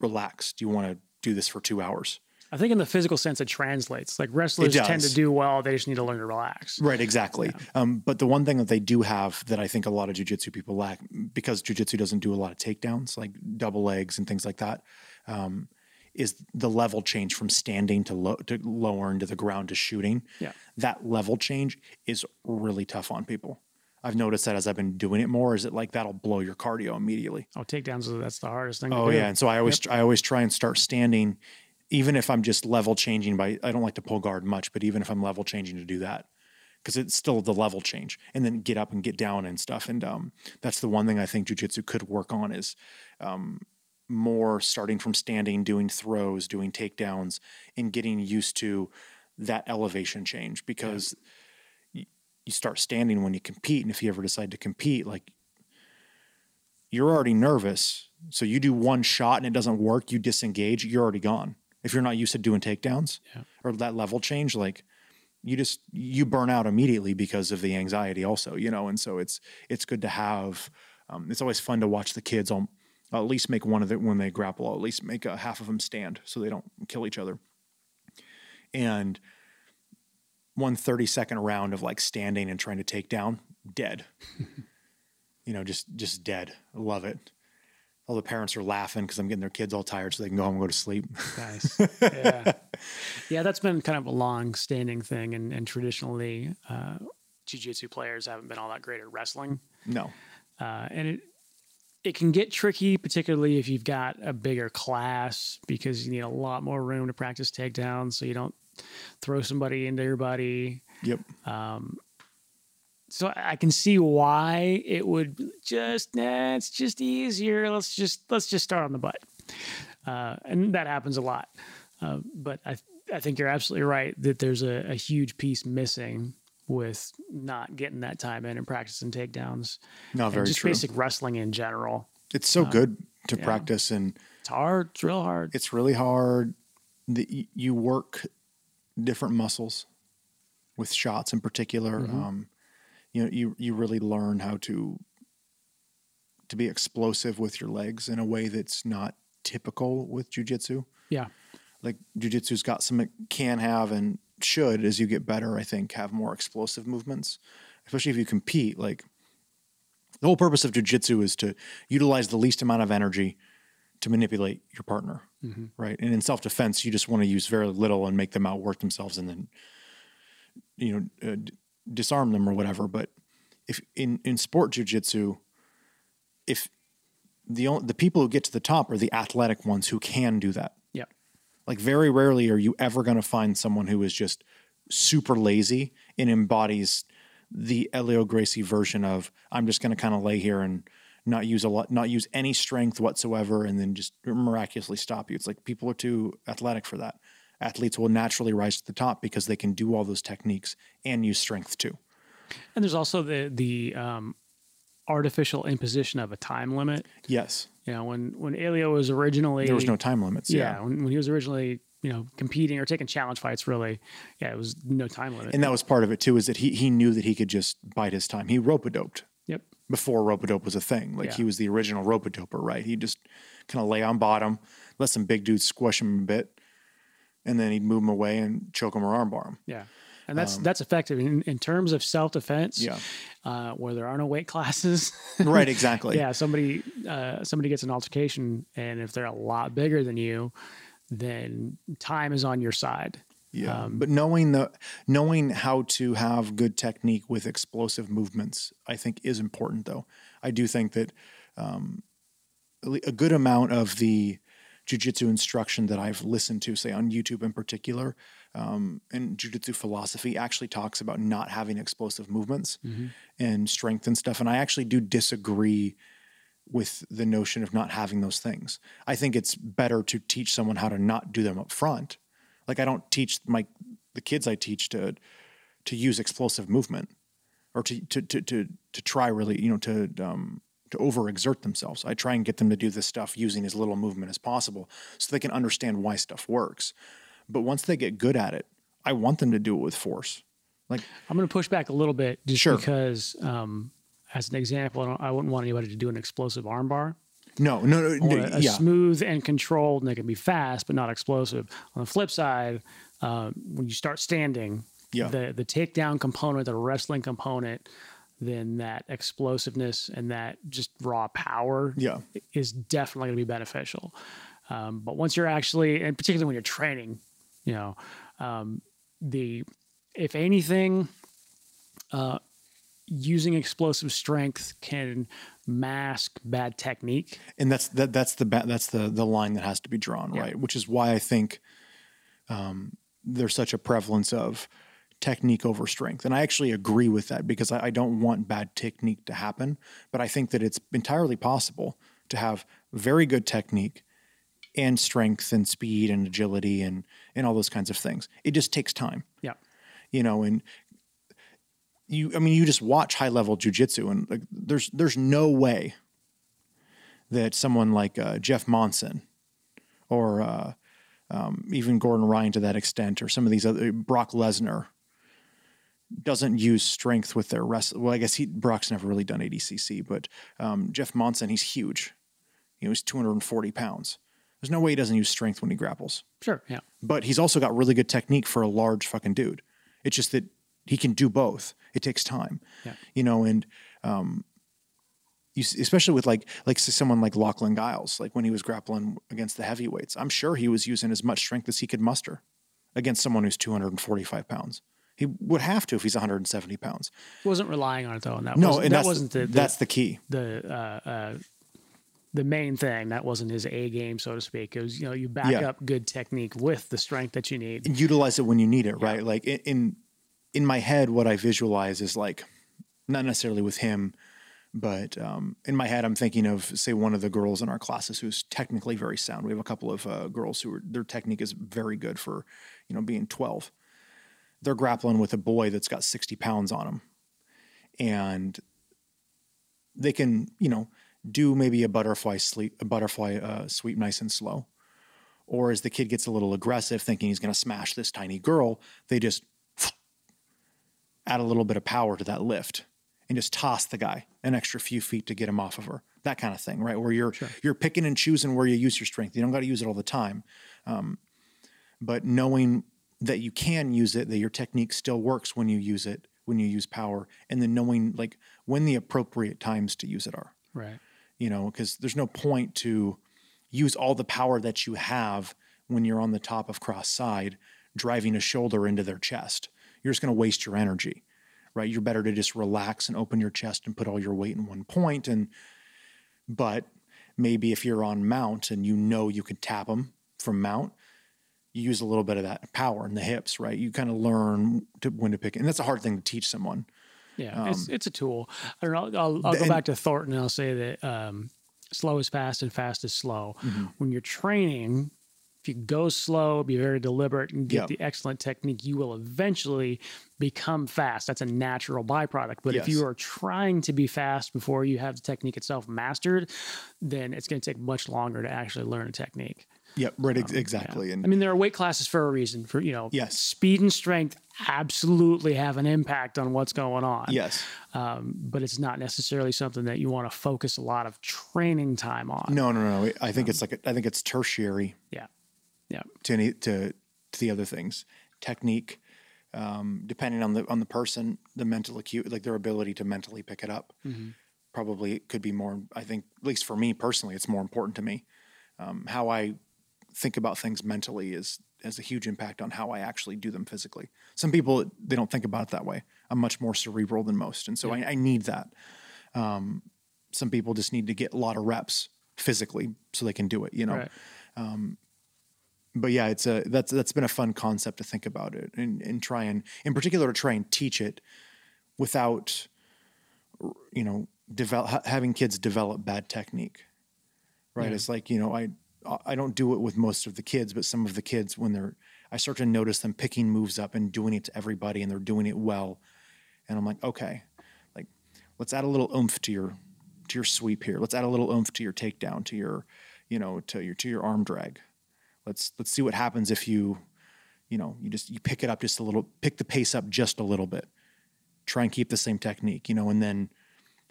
relaxed you want to do this for two hours I think in the physical sense, it translates. Like wrestlers tend to do well, they just need to learn to relax. Right, exactly. Um, but the one thing that they do have that I think a lot of jujitsu people lack, because jujitsu doesn't do a lot of takedowns, like double legs and things like that, um, is the level change from standing to, low, to lower into the ground to shooting. Yeah. That level change is really tough on people. I've noticed that as I've been doing it more, is it like that'll blow your cardio immediately. Oh, takedowns, that's the hardest thing. Oh yeah, and so I always I always try and start standing, even if I'm just level changing by. I don't like to pull guard much, but even if I'm level changing to do that, because it's still the level change, and then get up and get down and stuff. And um, that's the one thing I think jujitsu could work on is um, more starting from standing, doing throws, doing takedowns, and getting used to that elevation change because. y You start standing when you compete, and if you ever decide to compete, like you're already nervous. So you do one shot and it doesn't work, you disengage, you're already gone. If you're not used to doing takedowns Yeah. or that level change, like you just you burn out immediately because of the anxiety also, you know, and so it's it's good to have um, it's always fun to watch the kids on at least make one of it when they grapple, at least make a half of them stand so they don't kill each other. And one 30 second round of like standing and trying to take down, dead you know, just just dead. I love it. All the parents are laughing because I'm getting their kids all tired so they can go home and go to sleep. Nice. yeah. Yeah, that's been kind of a long standing thing. And, and traditionally, uh, jiu jitsu players haven't been all that great at wrestling. No. Uh, and it, it can get tricky, particularly if you've got a bigger class, because you need a lot more room to practice takedowns so you don't throw somebody into your body. Yep. so I can see why it would just nah, it's just easier. Let's just let's just start on the butt, uh, and that happens a lot. Uh, but I I think you're absolutely right that there's a, a huge piece missing with not getting that time in and practicing takedowns. No, and very just true. basic wrestling in general. It's so good to yeah. practice and It's hard. It's real hard. it's really hard. The, you work different muscles with shots in particular. Mm-hmm. Um, you know, you, you really learn how to to be explosive with your legs in a way that's not typical with jujitsu. Yeah. Like jujitsu's got some it can have and should as you get better, I think, have more explosive movements, especially if you compete. Like the whole purpose of jujitsu is to utilize the least amount of energy to manipulate your partner, right? And in self defense, you just want to use very little and make them outwork themselves, and then you know uh, d- disarm them or whatever. But if in in sport jujitsu, if the only, the people who get to the top are the athletic ones who can do that. Like very rarely are you ever going to find someone who is just super lazy and embodies the Helio Gracie version of I'm just going to kind of lay here and not use a lot, not use any strength whatsoever, and then just miraculously stop you. It's like people are too athletic for that. Athletes will naturally rise to the top because they can do all those techniques and use strength too. And there's also the the um, artificial imposition of a time limit. Yes, You know, when when Helio was originally there was no time limits. yeah, Yeah, when, when he was originally you know competing or taking challenge fights, really, yeah, it was no time limit. and that was part of it too. Is that he he knew that he could just bide his time. He rope doped. yep. before rope dope was a thing. Like Yeah. he was the original rope doper, right? He just kind of lay on bottom, let some big dudes squish him a bit, and then he'd move him away and choke him or armbar him. Yeah. And that's that's effective in, in terms of self defense. Um, Yeah. Uh, where there are no weight classes. right, exactly. yeah. Somebody uh, somebody gets an altercation, and if they're a lot bigger than you, then time is on your side. Yeah. Um, but knowing the knowing how to have good technique with explosive movements, I think is important though. I do think that um, a a good amount of the jujitsu instruction that I've listened to, say on YouTube in particular, um, and jujitsu philosophy actually talks about not having explosive movements and strength and stuff. And I actually do disagree with the notion of not having those things. I think it's better to teach someone how to not do them up front. Like I don't teach my the kids I teach to to use explosive movement or to to to to, to try really you know to um, to overexert themselves. I try and get them to do this stuff using as little movement as possible so they can understand why stuff works. But once they get good at it, I want them to do it with force. Like I'm going to push back a little bit just Sure. because, um, as an example, I, don't, I wouldn't want anybody to do an explosive armbar. no, no, no, no a, a yeah, smooth and controlled, and they can be fast but not explosive. On the flip side, um, when you start standing, Yeah. the the takedown component, the wrestling component, then that explosiveness and that just raw power Yeah. is definitely going to be beneficial. Um, but once you're actually, and particularly when you're training, you know, um, the if anything, uh, using explosive strength can mask bad technique. and that's that that's the ba- that's the the line that has to be drawn Yeah. right which is why i think um, there's such a prevalence of technique over strength and i actually agree with that because I, I don't want bad technique to happen but i think that it's entirely possible to have very good technique and strength and speed and agility and and all those kinds of things. It just takes time. Yeah. you know and you i mean you just watch high level jujitsu and like there's there's no way that someone like uh, jeff monson or uh, um, even gordon ryan to that extent or some of these other brock lesnar doesn't use strength with their rest well i guess he brock's never really done adcc but um, jeff monson he's huge. You know he's 240 pounds there's no way he doesn't use strength when he grapples Sure. Yeah. but he's also got really good technique for a large fucking dude. It's just that he can do both. It takes time, Yeah. you know, and um, you especially with like like someone like Lachlan Giles, like when he was grappling against the heavyweights, I'm sure he was using as much strength as he could muster against someone who's 245 pounds. He would have to if he's 170 pounds. He wasn't relying on it though, and that No, wasn't, and that wasn't the, the that's the key. the uh, uh, the main thing. That wasn't his A game, so to speak. It was you know you back Yeah. up good technique with the strength that you need. and utilize it when you need it, right? Like in, in in my head, what I visualize is like not necessarily with him, but um, in my head, I'm thinking of say one of the girls in our classes who's technically very sound. We have a couple of uh, girls who are, their technique is very good for you know being 12. They're grappling with a boy that's got 60 pounds on him, and they can you know do maybe a butterfly sleep a butterfly uh, sweep nice and slow or as the kid gets a little aggressive thinking he's going to smash this tiny girl they just add a little bit of power to that lift and just toss the guy an extra few feet to get him off of her that kind of thing, right? Where you're you're picking and choosing where you use your strength. You don't got to use it all the time, um, but knowing that you can use it, that your technique still works when you use it, when you use power, and then knowing like when the appropriate times to use it are. Right. You know, because there's no point to use all the power that you have when you're on the top of cross side, driving a shoulder into their chest. You're just going to waste your energy, right? You're better to just relax and open your chest and put all your weight in one point. And, but maybe if you're on mount and you know you can tap them from mount, you use a little bit of that power in the hips, right? You kind of learn to when to pick, and that's a hard thing to teach someone. Yeah, it's it's a tool. I don't know. I'll, I'll go and- back to Thornton and I'll say that um, slow is fast and fast is slow. When you're training, if you go slow, be very deliberate, and get Yeah. the excellent technique, you will eventually become fast. That's a natural byproduct. But if you are trying to be fast before you have the technique itself mastered, then it's going to take much longer to actually learn a technique. Yep, right, ex- exactly. And I mean, there are weight classes for a reason. For you know, Yes. speed and strength absolutely have an impact on what's going on yes, um, but it's not necessarily something that you want to focus a lot of training time on. no, no, no. I think it's like a, I think it's tertiary Yeah, yeah, to any to to the other things, technique, um, depending on the on the person, the mental acute, like their ability to mentally pick it up. Probably could be more. I think, at least for me personally, it's more important to me. Um, how I think about things mentally is has a huge impact on how I actually do them physically. Some people they don't think about it that way. I'm much more cerebral than most, and so I, I need that. Um, some people just need to get a lot of reps physically so they can do it. You know, right. but yeah, it's a that's that's been a fun concept to think about it and and try and in particular to try and teach it without you know develop having kids develop bad technique. Right? Yeah. It's like you know I I don't do it with most of the kids, but some of the kids when they're I start to notice them picking moves up and doing it to everybody and they're doing it well, and I'm like okay, like let's add a little oomph to your to your sweep here. Let's add a little oomph to your takedown, to your you know to your to your arm drag. Let's let's see what happens if you you know you just you pick it up just a little pick the pace up just a little bit. Try and keep the same technique you know and then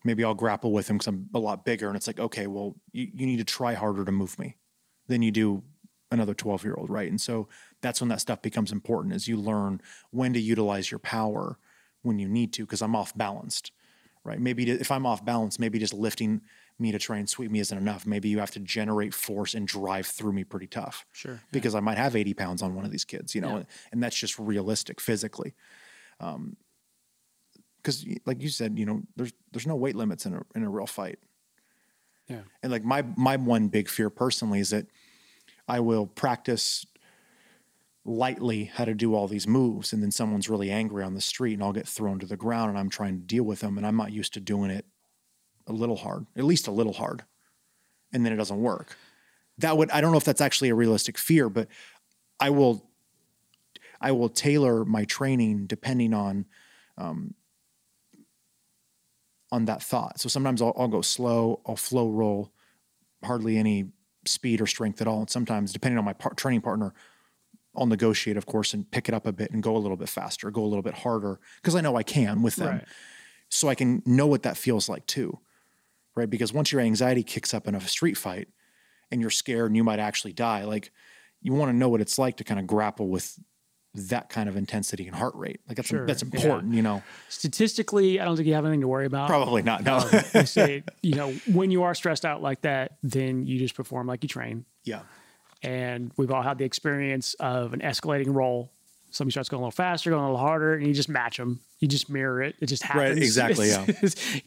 maybe i'll grapple with him because i'm a lot bigger. And it's like okay well you, you need to try harder to move me than you do another 12 year old right and so that's when that stuff becomes important as you learn when to utilize your power when you need to because i'm off balanced right maybe if i'm off balance maybe just lifting me to try and sweep me isn't enough maybe you have to generate force and drive through me pretty tough Sure. because I might have 80 pounds on one of these kids, you know, Yeah. and that's just realistic physically. Um, because, like you said, you know, there's there's no weight limits in a in a real fight, Yeah. and like my my one big fear personally is that I will practice lightly how to do all these moves, and then someone's really angry on the street, and I'll get thrown to the ground, and I'm trying to deal with them, and I'm not used to doing it a little hard, at least a little hard, and then it doesn't work. That would I don't know if that's actually a realistic fear, but I will I will tailor my training depending on um, on that thought. So sometimes I'll, I'll go slow, I'll flow roll, hardly any speed or strength at all. And sometimes, depending on my par- training partner, I'll negotiate, of course, and pick it up a bit and go a little bit faster, go a little bit harder because I know I can with them. Right. So I can know what that feels like too, right? Because once your anxiety kicks up in a street fight and you're scared and you might actually die, like you want to know what it's like to kind of grapple with that kind of intensity and heart rate. Like that's Sure, that's yeah. important, you know. Statistically, I don't think you have anything to worry about. Probably not. No. Um, they say, you know, when you are stressed out like that, then you just perform like you train. yeah. And we've all had the experience of an escalating roll. Somebody starts going a little faster, going a little harder, and you just match them. You just mirror it. It just happens. Right, exactly, Yeah.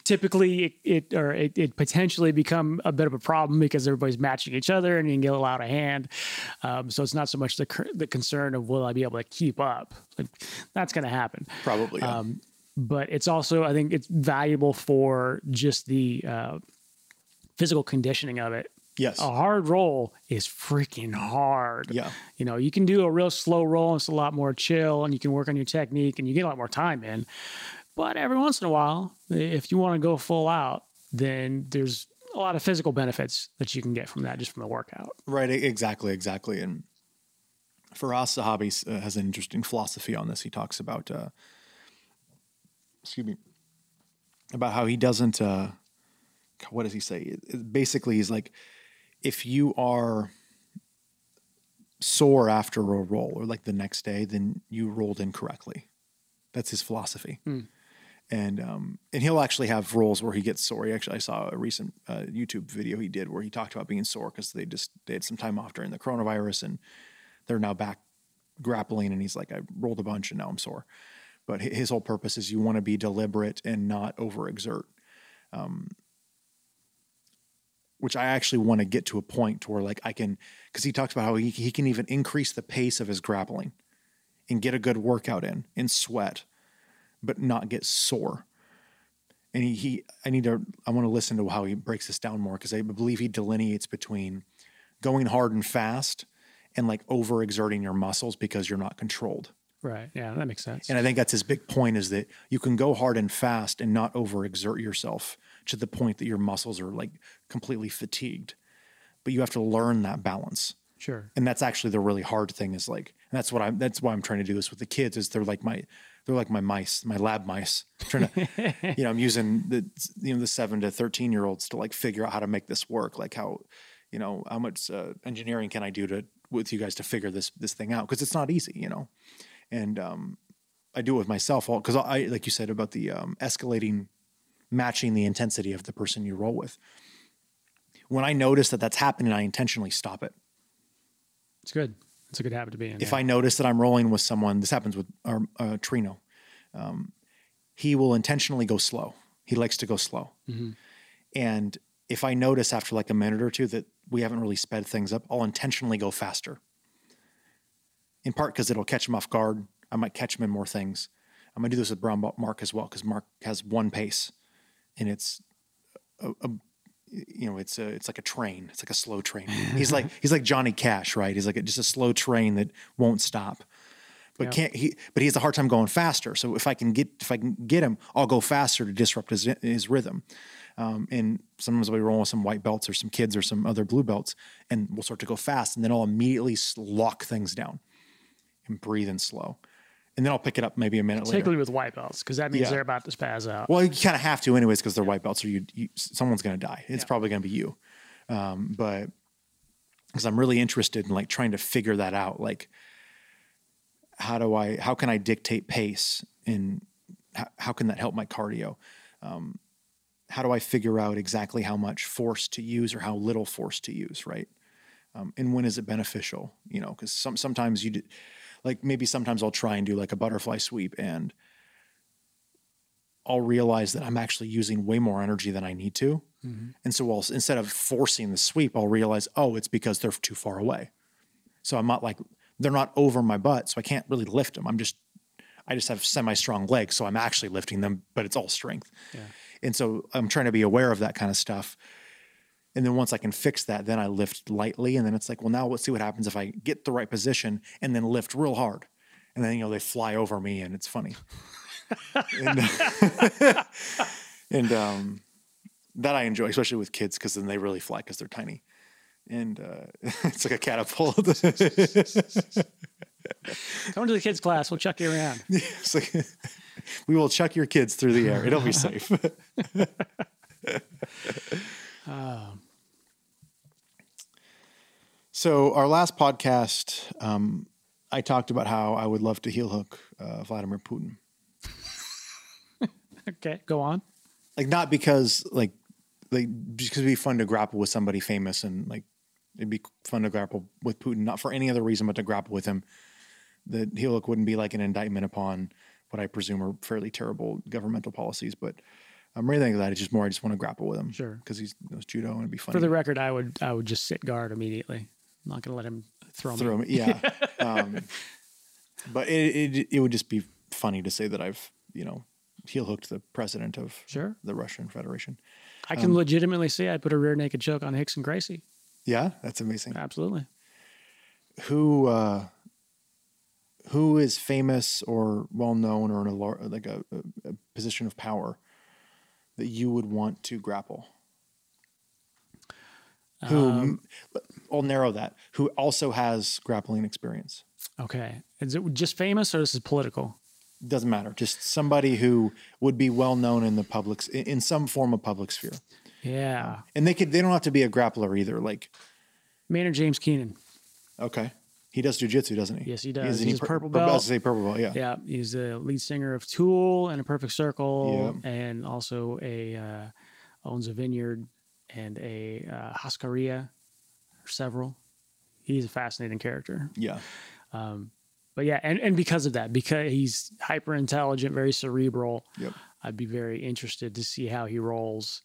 Typically, it, it or it, it potentially become a bit of a problem because everybody's matching each other, and you can get a little out of hand. Um, so it's not so much the the concern of will I be able to keep up. Like, that's going to happen Probably. Yeah. Um, but it's also I think it's valuable for just the uh, physical conditioning of it. Yes. A hard roll is freaking hard. Yeah. You know, you can do a real slow roll, and it's a lot more chill, and you can work on your technique, and you get a lot more time in. But every once in a while, if you want to go full out, then there's a lot of physical benefits that you can get from that just from the workout. Right, exactly, exactly. And for us, Sahabi uh, has an interesting philosophy on this. He talks about, uh, excuse me, about how he doesn't uh, what does he say? It- it- basically, he's like, if you are sore after a roll or like the next day, then you rolled incorrectly. That's his philosophy. And um, and he'll actually have rolls where he gets sore. He actually, I saw a recent uh, YouTube video he did where he talked about being sore because they just they had some time off during the coronavirus and they're now back grappling. And he's like, I rolled a bunch and now I'm sore. But his whole purpose is you want to be deliberate and not overexert. Um, which I actually want to get to a point to where like I can, because he talks about how he, he can even increase the pace of his grappling and get a good workout in and sweat, but not get sore. And he, he I need to, I want to listen to how he breaks this down more because I believe he delineates between going hard and fast and like overexerting your muscles because you're not controlled. Right. Yeah, that makes sense. And I think that's his big point is that you can go hard and fast and not overexert yourself to the point that your muscles are like completely fatigued. But you have to learn that balance. sure. And that's actually the really hard thing is like, and that's what I'm, that's why I'm trying to do this with the kids is they're like my, they're like my mice, my lab mice. I'm trying to, you know, I'm using the, you know, the seven to 13 year olds to like figure out how to make this work. Like how, you know, how much uh, engineering can I do to, with you guys to figure this, this thing out? Cause it's not easy, you know? And, um, I do it with myself all because I, like you said about the um, escalating, matching the intensity of the person you roll with. When I notice that that's happening, I intentionally stop it. It's good. It's a good habit to be in. If yeah. I notice that I'm rolling with someone, this happens with our uh, Trino. Um, he will intentionally go slow. He likes to go slow. Mm-hmm. And if I notice after like a minute or two that we haven't really sped things up, I'll intentionally go faster. In part because it'll catch him off guard. I might catch him in more things. I'm gonna do this with Brown Mark as well because Mark has one pace, and it's a, a you know it's a it's like a train. It's like a slow train. He's like he's like Johnny Cash, right? He's like a, just a slow train that won't stop. But Yeah. can't he? But he has a hard time going faster. So if I can get if I can get him, I'll go faster to disrupt his his rhythm. Um, and sometimes we roll with some white belts or some kids or some other blue belts, and we'll start to go fast, and then I'll immediately lock things down and breathe in slow, and then I'll pick it up maybe a minute later. particularly with white belts, because that means Yeah. they're about to spaz out. Well, you kind of have to anyways because they're white belts, or you, you someone's going to die. It's probably going to be you. Um, but because I'm really interested in like trying to figure that out, like how do I, how can I dictate pace, and how, how can that help my cardio? Um, how do I figure out exactly how much force to use or how little force to use, right? Um, and when is it beneficial? You know, because some sometimes you, do, like maybe sometimes I'll try and do like a butterfly sweep and I'll realize that I'm actually using way more energy than I need to. Mm-hmm. And so I'll, instead of forcing the sweep, I'll realize, oh, it's because they're too far away. So I'm not like, they're not over my butt. So I can't really lift them. I'm just, I just have semi strong legs. So I'm actually lifting them, but it's all strength. And so I'm trying to be aware of that kind of stuff. And then once I can fix that, then I lift lightly. And then it's like, well, now let's see what happens if I get the right position and then lift real hard. And then, you know, they fly over me and it's funny. and and um, that I enjoy, especially with kids, because then they really fly because they're tiny. And uh, it's like a catapult. Come to the kids' class. We'll chuck you around. like, we will chuck your kids through the air. It'll be safe. So our last podcast, um, I talked about how I would love to heel hook uh, Vladimir Putin. Okay, go on. like not because like like because it'd be fun to grapple with somebody famous and like it'd be fun to grapple with Putin, not for any other reason but to grapple with him. The heel hook wouldn't be like an indictment upon what I presume are fairly terrible governmental policies, but I'm really thinking that it's just more I just want to grapple with him. Sure. Because he's knows judo and it'd be funny. For the record, I would I would just sit guard immediately. I'm not going to let him throw me. throw him. Yeah. um, but it, it it would just be funny to say that I've, you know, heel hooked the president of Sure. the Russian Federation. I Um, can legitimately say I put a rear naked choke on Rickson Gracie. Yeah, that's amazing. Absolutely. who uh, who is famous or well known or in a like a, a position of power that you would want to grapple? Who um, I'll narrow that. Who also has grappling experience? Okay. Is it just famous or is this is political? Doesn't matter. Just somebody who would be well known in the public in in some form of public sphere. Yeah. And they could they don't have to be a grappler either. Like, Maynard James Keenan. okay, he does jujitsu, doesn't he? Yes, he does. Isn't He's pur- purple pur- I was belt. say purple belt. Yeah. Yeah, he's the lead singer of Tool and A Perfect Circle, and also a uh, owns a vineyard and a uh, several. He's a fascinating character. Yeah. But yeah, and, and because of that, because he's hyper intelligent, very cerebral, Yep. I'd be very interested to see how he rolls.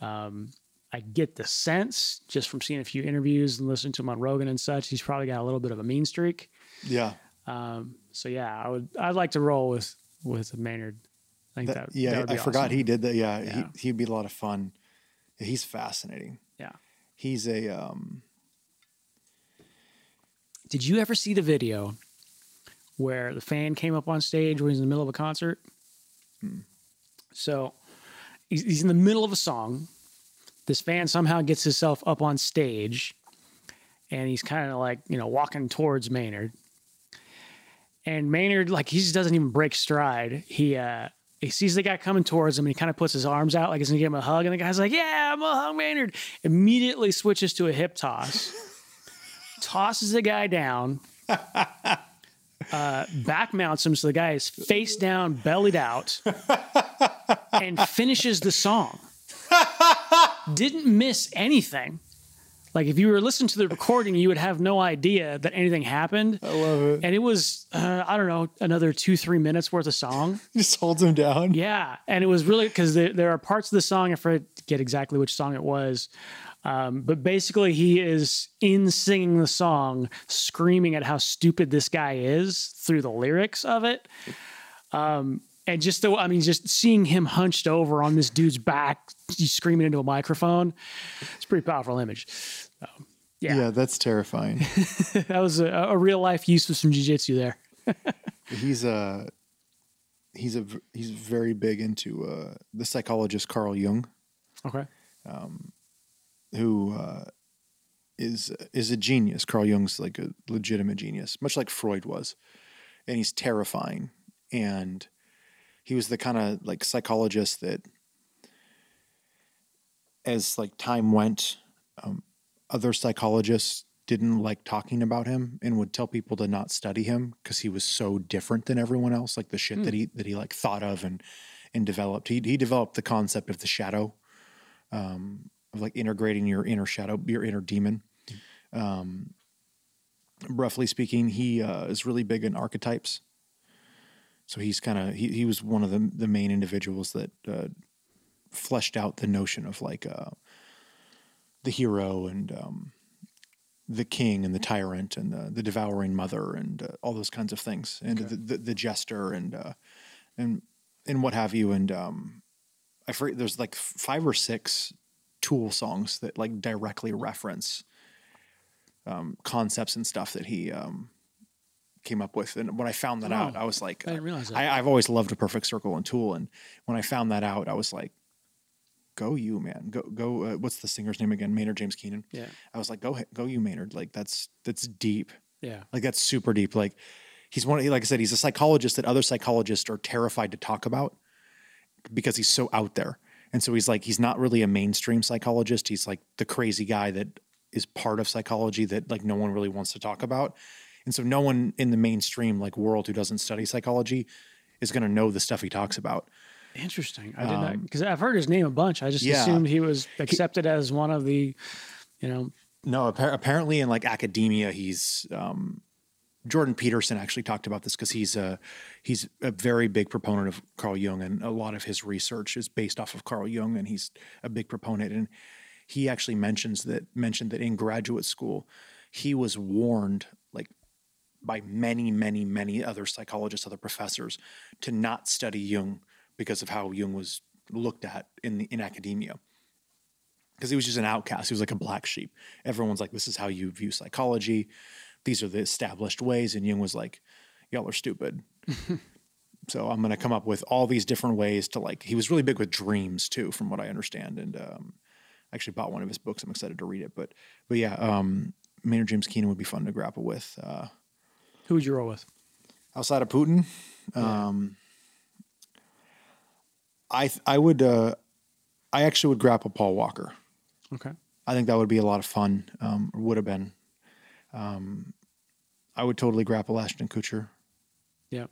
Um, I get the sense just from seeing a few interviews and listening to him on Rogan and such, he's probably got a little bit of a mean streak. Yeah. Um, so yeah, I would I'd like to roll with with Maynard. I think That- that, yeah. that would I be forgot awesome. he did that. Yeah. Yeah. He, he'd be a lot of fun. He's fascinating. Yeah. He's a um. Did you ever see the video where the fan came up on stage when he's in the middle of a concert? So he's, he's in the middle of a song. This fan somehow gets himself up on stage and he's kind of like, you know, walking towards Maynard. And Maynard, like, he just doesn't even break stride. He, uh, he sees the guy coming towards him and he kind of puts his arms out like he's gonna give him a hug. And the guy's like, Yeah, I'm gonna hug Maynard. Immediately switches to a hip toss, tosses the guy down, uh, back mounts him so the guy is face down, bellied out, and finishes the song. Didn't miss anything. Like if you were listening to the recording, you would have no idea that anything happened. I love it. And it was, uh, I don't know, another two, three minutes worth of song. Just holds him down. Yeah, and it was really because there, there are parts of the song I forget exactly which song it was, um, but basically he is in singing the song, screaming at how stupid this guy is through the lyrics of it. Um, and just the, I mean, just seeing him hunched over on this dude's back, he's screaming into a microphone, it's a pretty powerful image. So, Yeah. yeah, that's terrifying. that was a, a real life use of some jujitsu there. he's a he's a he's very big into uh, the psychologist Carl Jung, Okay. Um, who uh, is is a genius. Carl Jung's like a legitimate genius, much like Freud was, and he's terrifying. And he was the kind of like psychologist that, as like time went, um, other psychologists didn't like talking about him and would tell people to not study him because he was so different than everyone else. Like the shit that he that he like thought of and and developed. He he developed the concept of the shadow, um, of like integrating your inner shadow, your inner demon. Um, roughly speaking, he uh, is really big in archetypes. So he's kind of he he was one of the the main individuals that uh, fleshed out the notion of like uh, the hero and um, the king and the tyrant and the, the devouring mother and uh, all those kinds of things and the, the the jester and uh, and and what have you. And um, I forget there's like five or six Tool songs that like directly reference um, concepts and stuff that he um, came up with. And when I found that Oh, out, I was like, I didn't realize that. I, I've always loved a perfect circle and Tool, and when I found that out, I was like, "Go you, man! Go go!" Uh, what's the singer's name again? Maynard James Keenan. Yeah. I was like, "Go go you, Maynard!" Like that's that's deep. Yeah. Like that's super deep. Like he's one. Like I said, he's a psychologist that other psychologists are terrified to talk about because he's so out there. And so he's like, he's not really a mainstream psychologist. He's like the crazy guy that is part of psychology that like no one really wants to talk about. And so no one in the mainstream like world who doesn't study psychology is going to know the stuff he talks about. Interesting. I did not because I've heard his name a bunch. I just Um, yeah. assumed he was accepted as one of the, you know, No, appar- apparently in like academia, he's um, Jordan Peterson actually talked about this because he's a he's a very big proponent of Carl Jung, and a lot of his research is based off of Carl Jung, and he's a big proponent. And he actually mentions that mentioned that in graduate school, he was warned by many, many, many other psychologists, other professors, to not study Jung because of how Jung was looked at in the, in academia because he was just an outcast. He was like a black sheep. Everyone's like, this is how you view psychology. These are the established ways. And Jung was like, y'all are stupid. so I'm going to come up with all these different ways to like, he was really big with dreams too, from what I understand. And um, I actually bought one of his books. I'm excited to read it. But, but yeah, um, Maynard James Keenan would be fun to grapple with. Uh, who would you roll with? outside of Putin, um, I I would uh, I actually would grapple Paul Walker. Okay. I think that would be a lot of fun. Um, would have been. Um, I would totally grapple Ashton Kutcher. Yep.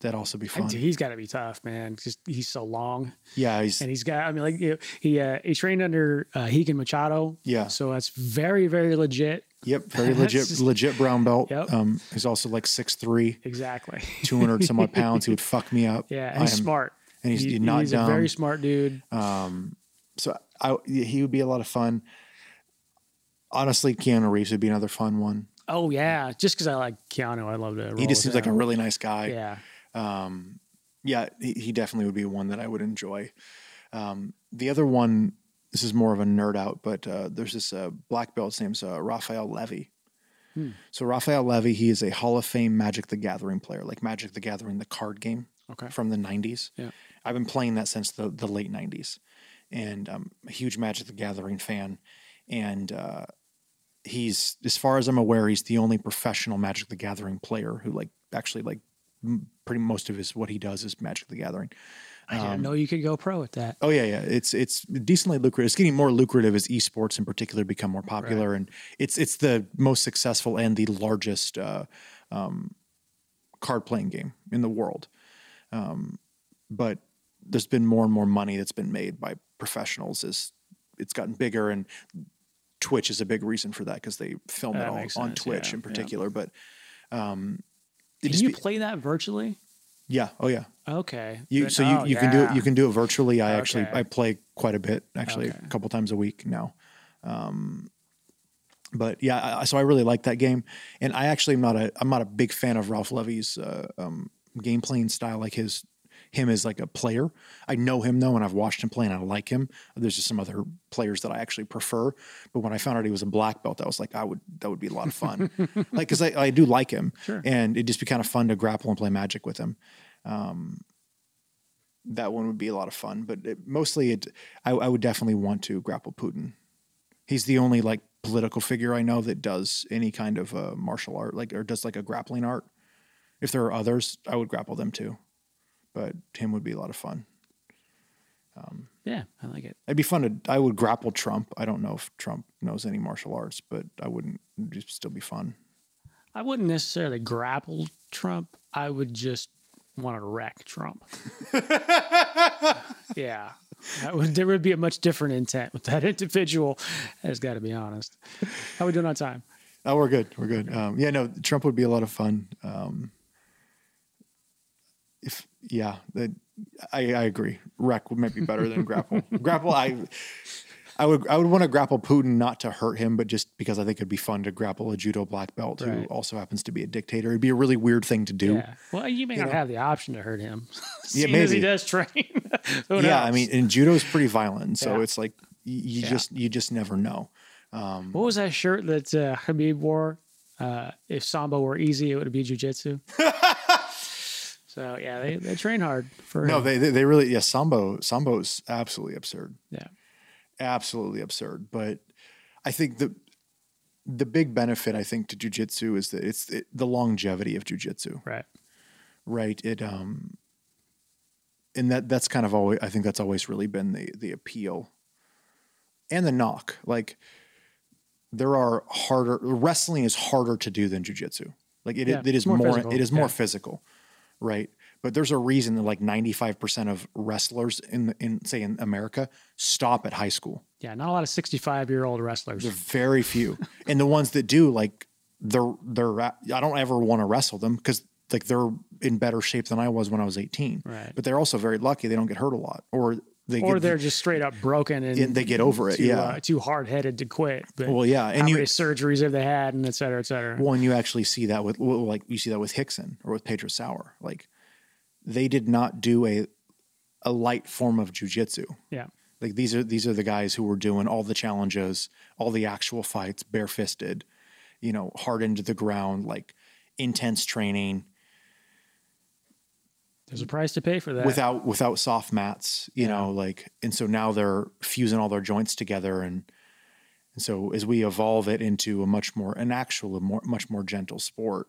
That'd also be fun. He's got to be tough, man. Just he's so long, Yeah, he's and he's got. I mean, like he uh, he trained under uh, Rigan Machado. Yeah. So that's very very legit. Yep, very legit, just- legit brown belt. Yep. Um, he's also like six three. Exactly. 200 some odd pounds. He would fuck me up. Yeah, I he's am- smart. and he's- He- not he's dumb. a very smart dude. So I, he would be a lot of fun. Honestly, Keanu Reeves would be another fun one. Oh yeah, just because I like Keanu, I love to. He just seems like a really nice guy. yeah. yeah, he, he definitely would be one that I would enjoy. Um, the other one, this is more of a nerd out, but uh, there's this uh, black belt. His name's uh, Raphael Levy. So Raphael Levy, he is a Hall of Fame Magic the Gathering player, like Magic the Gathering, the card game Okay. from the '90s. Yeah. I've been playing that since the the late '90s, and I'm a huge Magic the Gathering fan. And uh, he's, as far as I'm aware, he's the only professional Magic the Gathering player who like actually like m- pretty most of his what he does is Magic the Gathering. I Um, didn't know you could go pro at that. Oh yeah, yeah. It's it's decently lucrative. It's getting more lucrative as esports in particular become more popular, and it's it's the most successful and the largest uh, um, card playing game in the world. Um, but there's been more and more money that's been made by professionals as it's gotten bigger, and Twitch is a big reason for that because they film it all on sense, Twitch yeah, in yeah. particular. But um, Can you be- play that virtually? Yeah, oh yeah. Okay. You so you, oh, you can do it you can do it virtually. I actually I play quite a bit actually Okay. a couple times a week now. Um, but yeah, I, so I really like that game, and I actually am not a I'm not a big fan of Ralph Levy's uh, um, game playing style, like his him as like a player. I know him though, and I've watched him play, and I like him. There's just some other players that I actually prefer. But when I found out he was a black belt, I was like, I would that would be a lot of fun, like because I, I do like him, Sure. and it'd just be kind of fun to grapple and play Magic with him that one would be a lot of fun. But it, mostly, it I, I would definitely want to grapple Putin. He's the only like political figure I know that does any kind of uh, martial art, like or does like a grappling art. If there are others, I would grapple them too. But him would be a lot of fun. Yeah, I like it. It'd be fun to. I would grapple Trump. I don't know if Trump knows any martial arts, but I wouldn't. It'd just still be fun. I wouldn't necessarily grapple Trump. I would just want to wreck Trump. yeah. That would, there would be a much different intent with that individual. Has got to be honest. How we doing on time? Oh, we're good. We're good. Um, yeah, no, Trump would be a lot of fun. Um, if yeah, that, I, I agree. Wreck would might be better than grapple. grapple, I, I would I would want to grapple Putin not to hurt him, but just because I think it'd be fun to grapple a judo black belt who also happens to be a dictator. It'd be a really weird thing to do. Yeah. Well, you may not know? have the option to hurt him. Yeah, maybe he does train. Yeah, I mean, and judo is pretty violent, so Yeah. it's like you, you Yeah. just you just never know. what was that shirt that uh, Khabib wore? Uh, if Sambo were easy, it would be jujitsu. So yeah, they, they train hard for No, him. they they, really yeah. Sambo Sambo is absolutely absurd. yeah. absolutely absurd. But I think the the big benefit I think to jujitsu is that it's it, the longevity of jujitsu, Right. right? It um, and that that's kind of always I think that's always really been the the appeal, and the knock. Like there are harder wrestling is harder to do than jujitsu. Like it, Yeah, it is it's more more, it is more yeah. physical, right? But there's a reason that like 95% of wrestlers in the, in say in America stop at high school. Yeah, not a lot of 65 year old wrestlers. They're very few, and the ones that do, like they're they're. I don't ever want to wrestle them because like they're in better shape than I was when I was eighteen. Right. But they're also very lucky; they don't get hurt a lot, or they or get, they're just straight up broken and and they get over it. too, yeah. uh, too hard headed to quit. But well, yeah, how and you many surgeries have they had, and et cetera, et cetera. well, and you actually see that with well, like you see that with Rickson or with Pedro Sauer. Like they did not do a a light form of jujitsu. yeah, Like these are these are the guys who were doing all the challenges, all the actual fights, barefisted, you know, hard into the ground, like intense training there's a price to pay for that. without without soft mats, you know, like and so now they're fusing all their joints together and and so as we evolve it into a much more an actual a more much more gentle sport,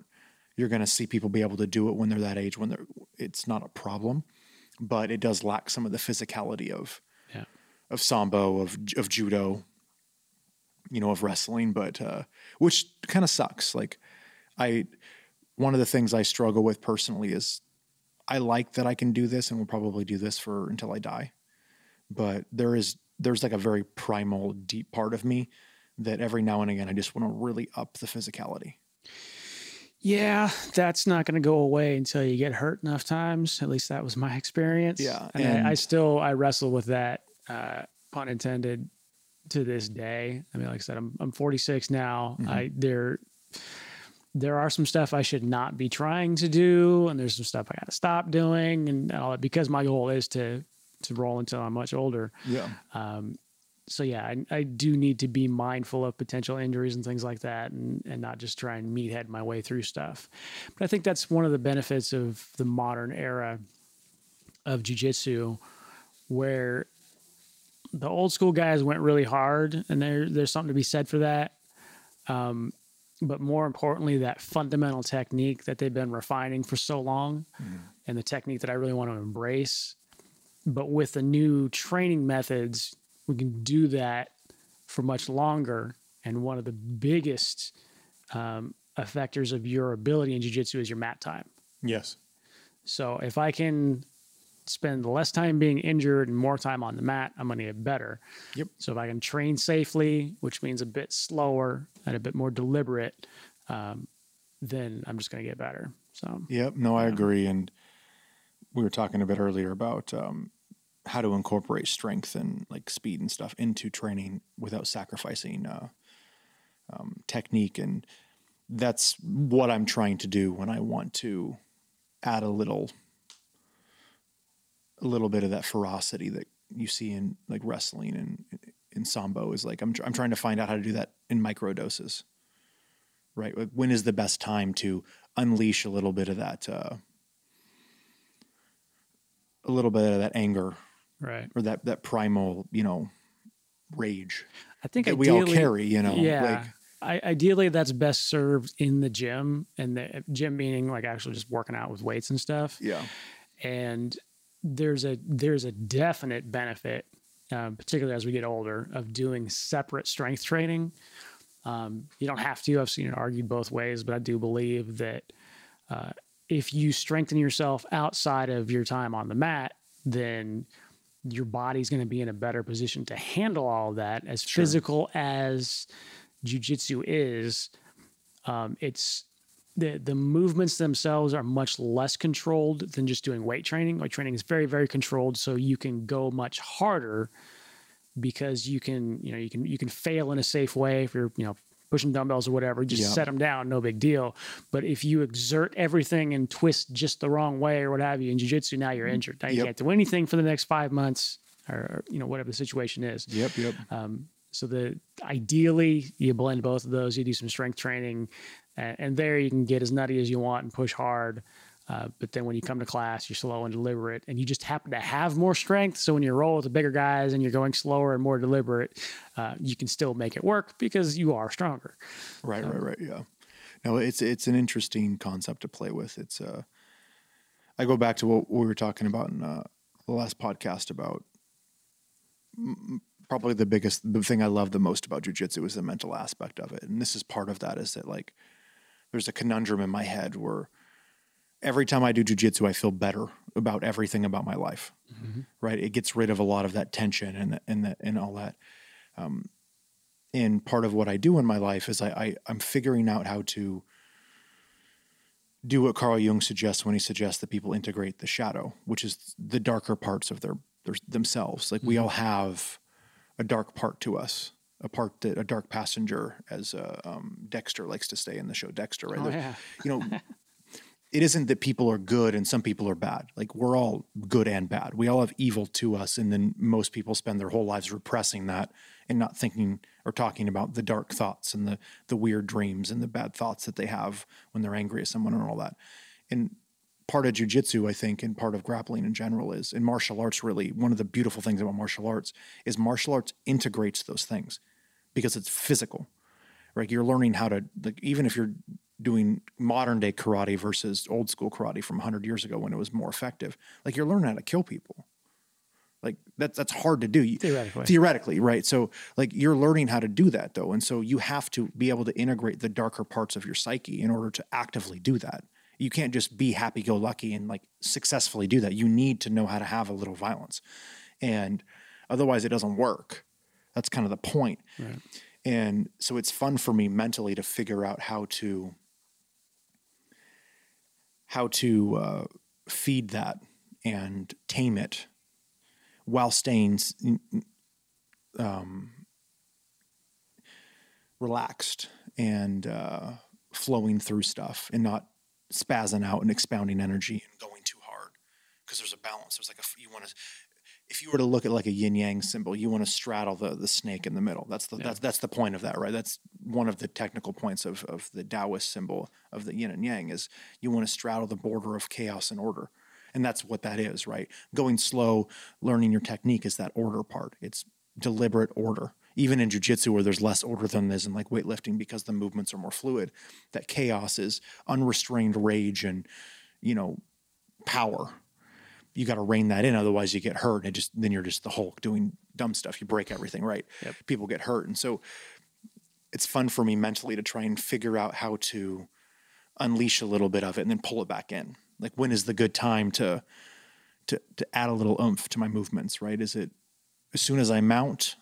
you're going to see people be able to do it when they're that age when they're it's not a problem, but it does lack some of the physicality of yeah, of sambo, of of judo, you know, of wrestling, but uh, which kind of sucks. Like I, one of the things I struggle with personally is I like that I can do this and will probably do this for until I die, but there is there's like a very primal, deep part of me that every now and again I just want to really up the physicality. Yeah, that's not going to go away until you get hurt enough times. At least that was my experience. Yeah, and, and- I, I still I wrestle with that, uh, pun intended, to this day. I mean, like I said, I'm I'm 46 now. I there there are some stuff I should not be trying to do, and there's some stuff I got to stop doing, and all that because my goal is to to roll until I'm much older Yeah. Um, so yeah, I, I do need to be mindful of potential injuries and things like that, and and not just try and meathead my way through stuff. But I think that's one of the benefits of the modern era of jujitsu, where the old school guys went really hard, and there there's something to be said for that. Um, but more importantly, that fundamental technique that they've been refining for so long, and the technique that I really want to embrace. But with the new training methods, we can do that for much longer. And one of the biggest um, effectors of your ability in jiu-jitsu is your mat time. Yes. So if I can spend less time being injured and more time on the mat, I'm going to get better. Yep. So if I can train safely, which means a bit slower and a bit more deliberate, um, then I'm just going to get better. So Yep. No, I agree. And we were talking a bit earlier about um, how to incorporate strength and like speed and stuff into training without sacrificing uh, um, technique. And that's what I'm trying to do when I want to add a little, a little bit of that ferocity that you see in like wrestling and in sambo is like I'm tr- I'm trying to find out how to do that in micro doses. Right? Like when is the best time to unleash a little bit of that uh, a little bit of that anger right. or that that primal, you know, rage I think that we all carry, you know. Yeah. Like I, ideally, that's best served in the gym, and the gym meaning like actually just working out with weights and stuff. yeah. And there's a there's a definite benefit, um, particularly as we get older, of doing separate strength training. Um, you don't have to. I've seen it argued both ways, but I do believe that uh, if you strengthen yourself outside of your time on the mat, then your body's going to be in a better position to handle all of that. As physical as jujitsu is, um, it's the the movements themselves are much less controlled than just doing weight training. Weight training is very very controlled, so you can go much harder because you can you know you can you can fail in a safe way if you're you know pushing dumbbells or whatever. Just Yeah. set them down, no big deal. But if you exert everything and twist just the wrong way or what have you in jujitsu, now you're mm-hmm. injured. Now you Yep. can't do anything for the next five months or you know whatever the situation is. Yep, yep. Um, so the ideally you blend both of those. You do some strength training, and, and there you can get as nutty as you want and push hard. Uh, but then when you come to class, you're slow and deliberate, and you just happen to have more strength. So when you roll with the bigger guys and you're going slower and more deliberate, uh, you can still make it work because you are stronger. Right, right, right. Yeah. No, it's it's an interesting concept to play with. It's uh I go back to what we were talking about in uh, the last podcast about mm, probably the biggest the thing I love the most about jujitsu is the mental aspect of it. And this is part of that is that like there's a conundrum in my head where every time I do jujitsu, I feel better about everything about my life. Right? It gets rid of a lot of that tension and and that and all that. Um, and part of what I do in my life is I, I I'm figuring out how to do what Carl Jung suggests when he suggests that people integrate the shadow, which is the darker parts of their, their themselves. Like we all have a dark part to us, a part that a dark passenger, as uh, um, Dexter likes to say in the show Dexter. Right? Oh, yeah. You know, it isn't that people are good and some people are bad. Like we're all good and bad. We all have evil to us, and then most people spend their whole lives repressing that and not thinking or talking about the dark thoughts and the the weird dreams and the bad thoughts that they have when they're angry at someone and all that. And part of jujitsu, I think, and part of grappling in general is in martial arts. Really, one of the beautiful things about martial arts is martial arts integrates those things because it's physical right? You're learning how to like even if you're doing modern day karate versus old school karate from 100 years ago when it was more effective, like you're learning how to kill people, Like that's that's hard to do. Theoretically. Theoretically, right? So like you're learning how to do that though, and so you have to be able to integrate the darker parts of your psyche in order to actively do that. You can't just be happy go lucky and like successfully do that. You need to know how to have a little violence, and otherwise it doesn't work. That's kind of the point. Right. And so it's fun for me mentally to figure out how to how to uh, feed that and tame it while staying s- n- n- um, relaxed and uh, flowing through stuff and not spazzing out and expounding energy and going too hard because there's a balance. There's like a you want to if you were to look at like a yin yang symbol, you want to straddle the the snake in the middle. That's the that's that's the point of that, right? That's one of the technical points of of the Taoist symbol of the yin and yang is you want to straddle the border of chaos and order. And that's what that is, right? Going slow, learning your technique is that order part. It's deliberate order. Even in jujitsu, where there's less order than there's in like weightlifting because the movements are more fluid, that chaos is unrestrained rage and, you know, power you got to rein that in otherwise you get hurt and it just then you're just the hulk doing dumb stuff. You break everything right? Yep. people get hurt. And so it's fun for me mentally to try and figure out how to unleash a little bit of it and then pull it back in. Like when is the good time to to to add a little oomph to my movements right? Is it as soon as i mount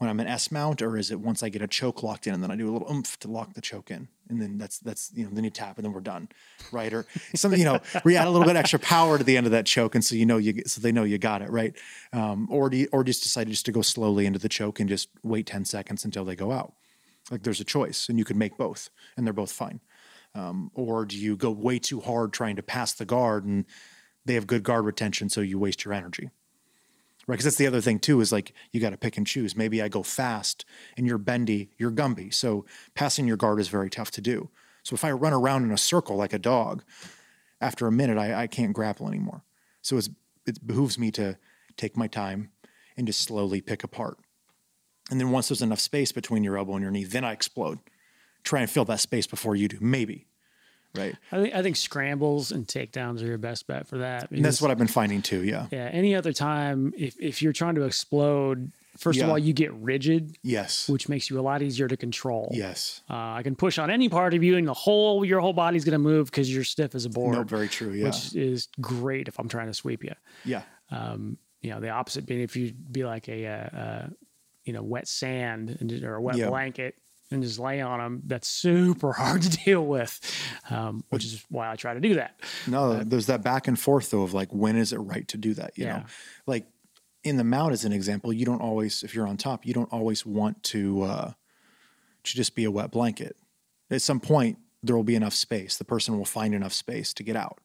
when i'm an s mount or is it once i get a choke locked in and then i do a little oomph to lock the choke in? And then that's that's you know then you tap and then we're done right? Or something you know we add a little bit extra power to the end of that choke and so you know you so they know you got it right? Um, or do you, or just decide just to go slowly into the choke and just wait 10 seconds until they go out. Like there's a choice and you could make both and they're both fine. Um, or do you go way too hard trying to pass the guard and they have good guard retention so you waste your energy right because that's the other thing too is like you got to pick and choose. Maybe i go fast and you're bendy you're gumby. So passing your guard is very tough to do. So if i run around in a circle like a dog after a minute i, I can't grapple anymore. So it behooves me to take my time and just slowly pick apart. And then once there's enough space between your elbow and your knee then i explode. Try and fill that space before you do maybe right I think I think scrambles and takedowns are your best bet for that. and that's what i've been finding too yeah Yeah. Any other time, if if you're trying to explode, first Yeah. of all, you get rigid, yes which makes you a lot easier to control. yes Uh, I can push on any part of you, and the whole your whole body's going to move because you're stiff as a board. no very true yeah Which is great if I'm trying to sweep you. yeah Um, you know, the opposite being if you'd be like a, uh, uh, you know, wet sand and, or a wet Yeah. blanket and just lay on them. That's super hard to deal with, um, which is why I try to do that. No, there's that back and forth though of like when is it right to do that? You know, like in the mount as an example, you don't always, if you're on top, you don't always want to uh, to just be a wet blanket. At some point, there will be enough space. The person will find enough space to get out.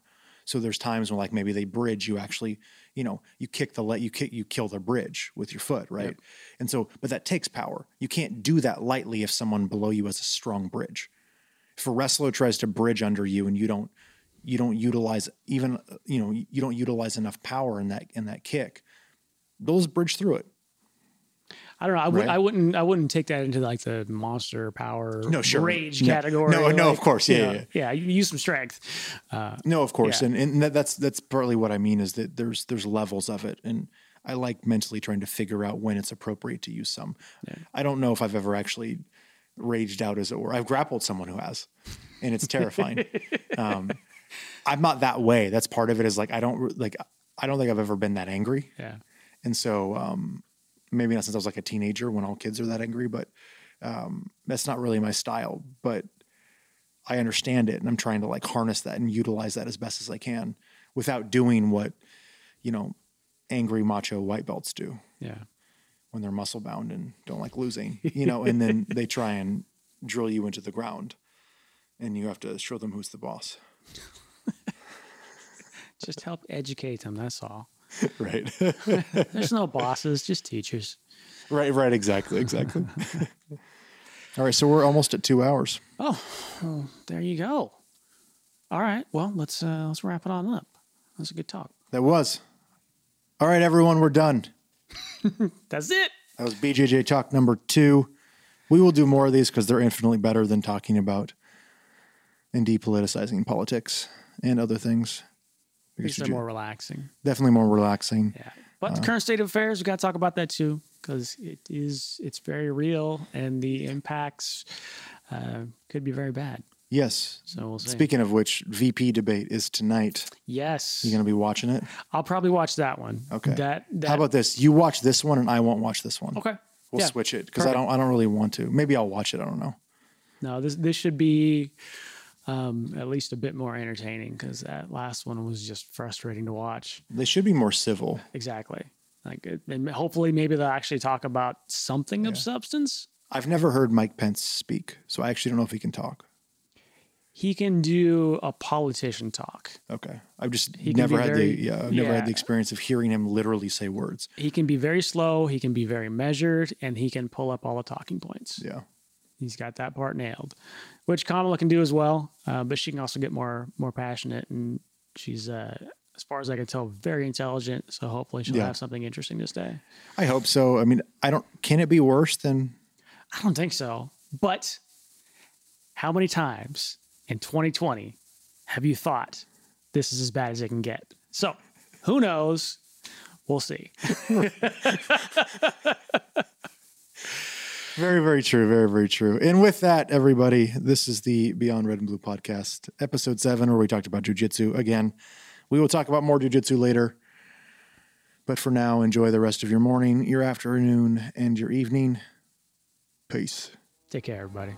So there's times when like maybe they bridge, you actually, you know, you kick the let you kick you kill the bridge with your foot, right? And so, but that takes power. You can't do that lightly if someone below you has a strong bridge. If a wrestler tries to bridge under you and you don't you don't utilize even you know you don't utilize enough power in that in that kick those bridge through it I don't know. I, would, Right. I wouldn't. I wouldn't take that into like the monster power, No, sure. rage No. category. No, no, of course. you Yeah, know, yeah, yeah. You use some strength. Uh, no of course Yeah. and and that, that's that's partly what i mean is that there's there's levels of it and i like mentally trying to figure out when it's appropriate to use some i don't know if i've ever actually raged out as it were i've grappled someone who has and it's terrifying um i'm not that way that's part of it is like i don't like i don't think i've ever been that angry yeah. And so um, maybe not since I was like a teenager when all kids are that angry, but um, that's not really my style. But I understand it and I'm trying to like harness that and utilize that as best as I can without doing what, you know, angry macho white belts do Yeah. when they're muscle bound and don't like losing, you know, and then they try and drill you into the ground and you have to show them who's the boss. Just help educate them. That's all. Right. There's no bosses, just teachers. right. Right. Exactly. Exactly. all right. So we're almost at two hours. Oh, well, there you go. All right. Well, let's uh, let's wrap it on up. That was a good talk. That was. All right, everyone, we're done. That's it. That was BJJ Talk number two. We will do more of these because they're infinitely better than talking about and depoliticizing politics and other things. These are more relaxing. definitely more relaxing. Yeah. But the current state of affairs, we got to talk about that too, because it is it's very real, and the impacts uh, could be very bad. Yes. So we'll see. Speaking of which, VP debate is tonight. yes, You're going to be watching it? I'll probably watch that one. Okay. That, that How about this? You watch this one, and I won't watch this one. okay? We'll Yeah. switch it because I don't. I don't really want to. Maybe I'll watch it. I don't know. No, this this should be um, at least a bit more entertaining because that last one was just frustrating to watch. They should be more civil. Exactly. Like, and hopefully, maybe they'll actually talk about something of substance. I've never heard Mike Pence speak, so I actually don't know if he can talk. He can do a politician talk. Okay, I've just can never had very- the yeah, I've never had the experience of hearing him literally say words. He can be very slow. He can be very measured, and he can pull up all the talking points. Yeah, He's got that part nailed, which Kamala can do as well. Uh, but she can also get more more passionate, and she's, uh, as far as I can tell, very intelligent. So hopefully, she'll Yeah. have something interesting to say. I hope so. I mean, I don't. Can it be worse than? I don't think so. But how many times in 2020 have you thought this is as bad as it can get? So who knows? We'll see. Very, very true. Very, very true. And with that, everybody, this is the Beyond Red and Blue podcast, episode seven, where we talked about jujitsu. Again, we will talk about more jujitsu later. But for now, enjoy the rest of your morning, your afternoon, and your evening. Peace. Take care, everybody.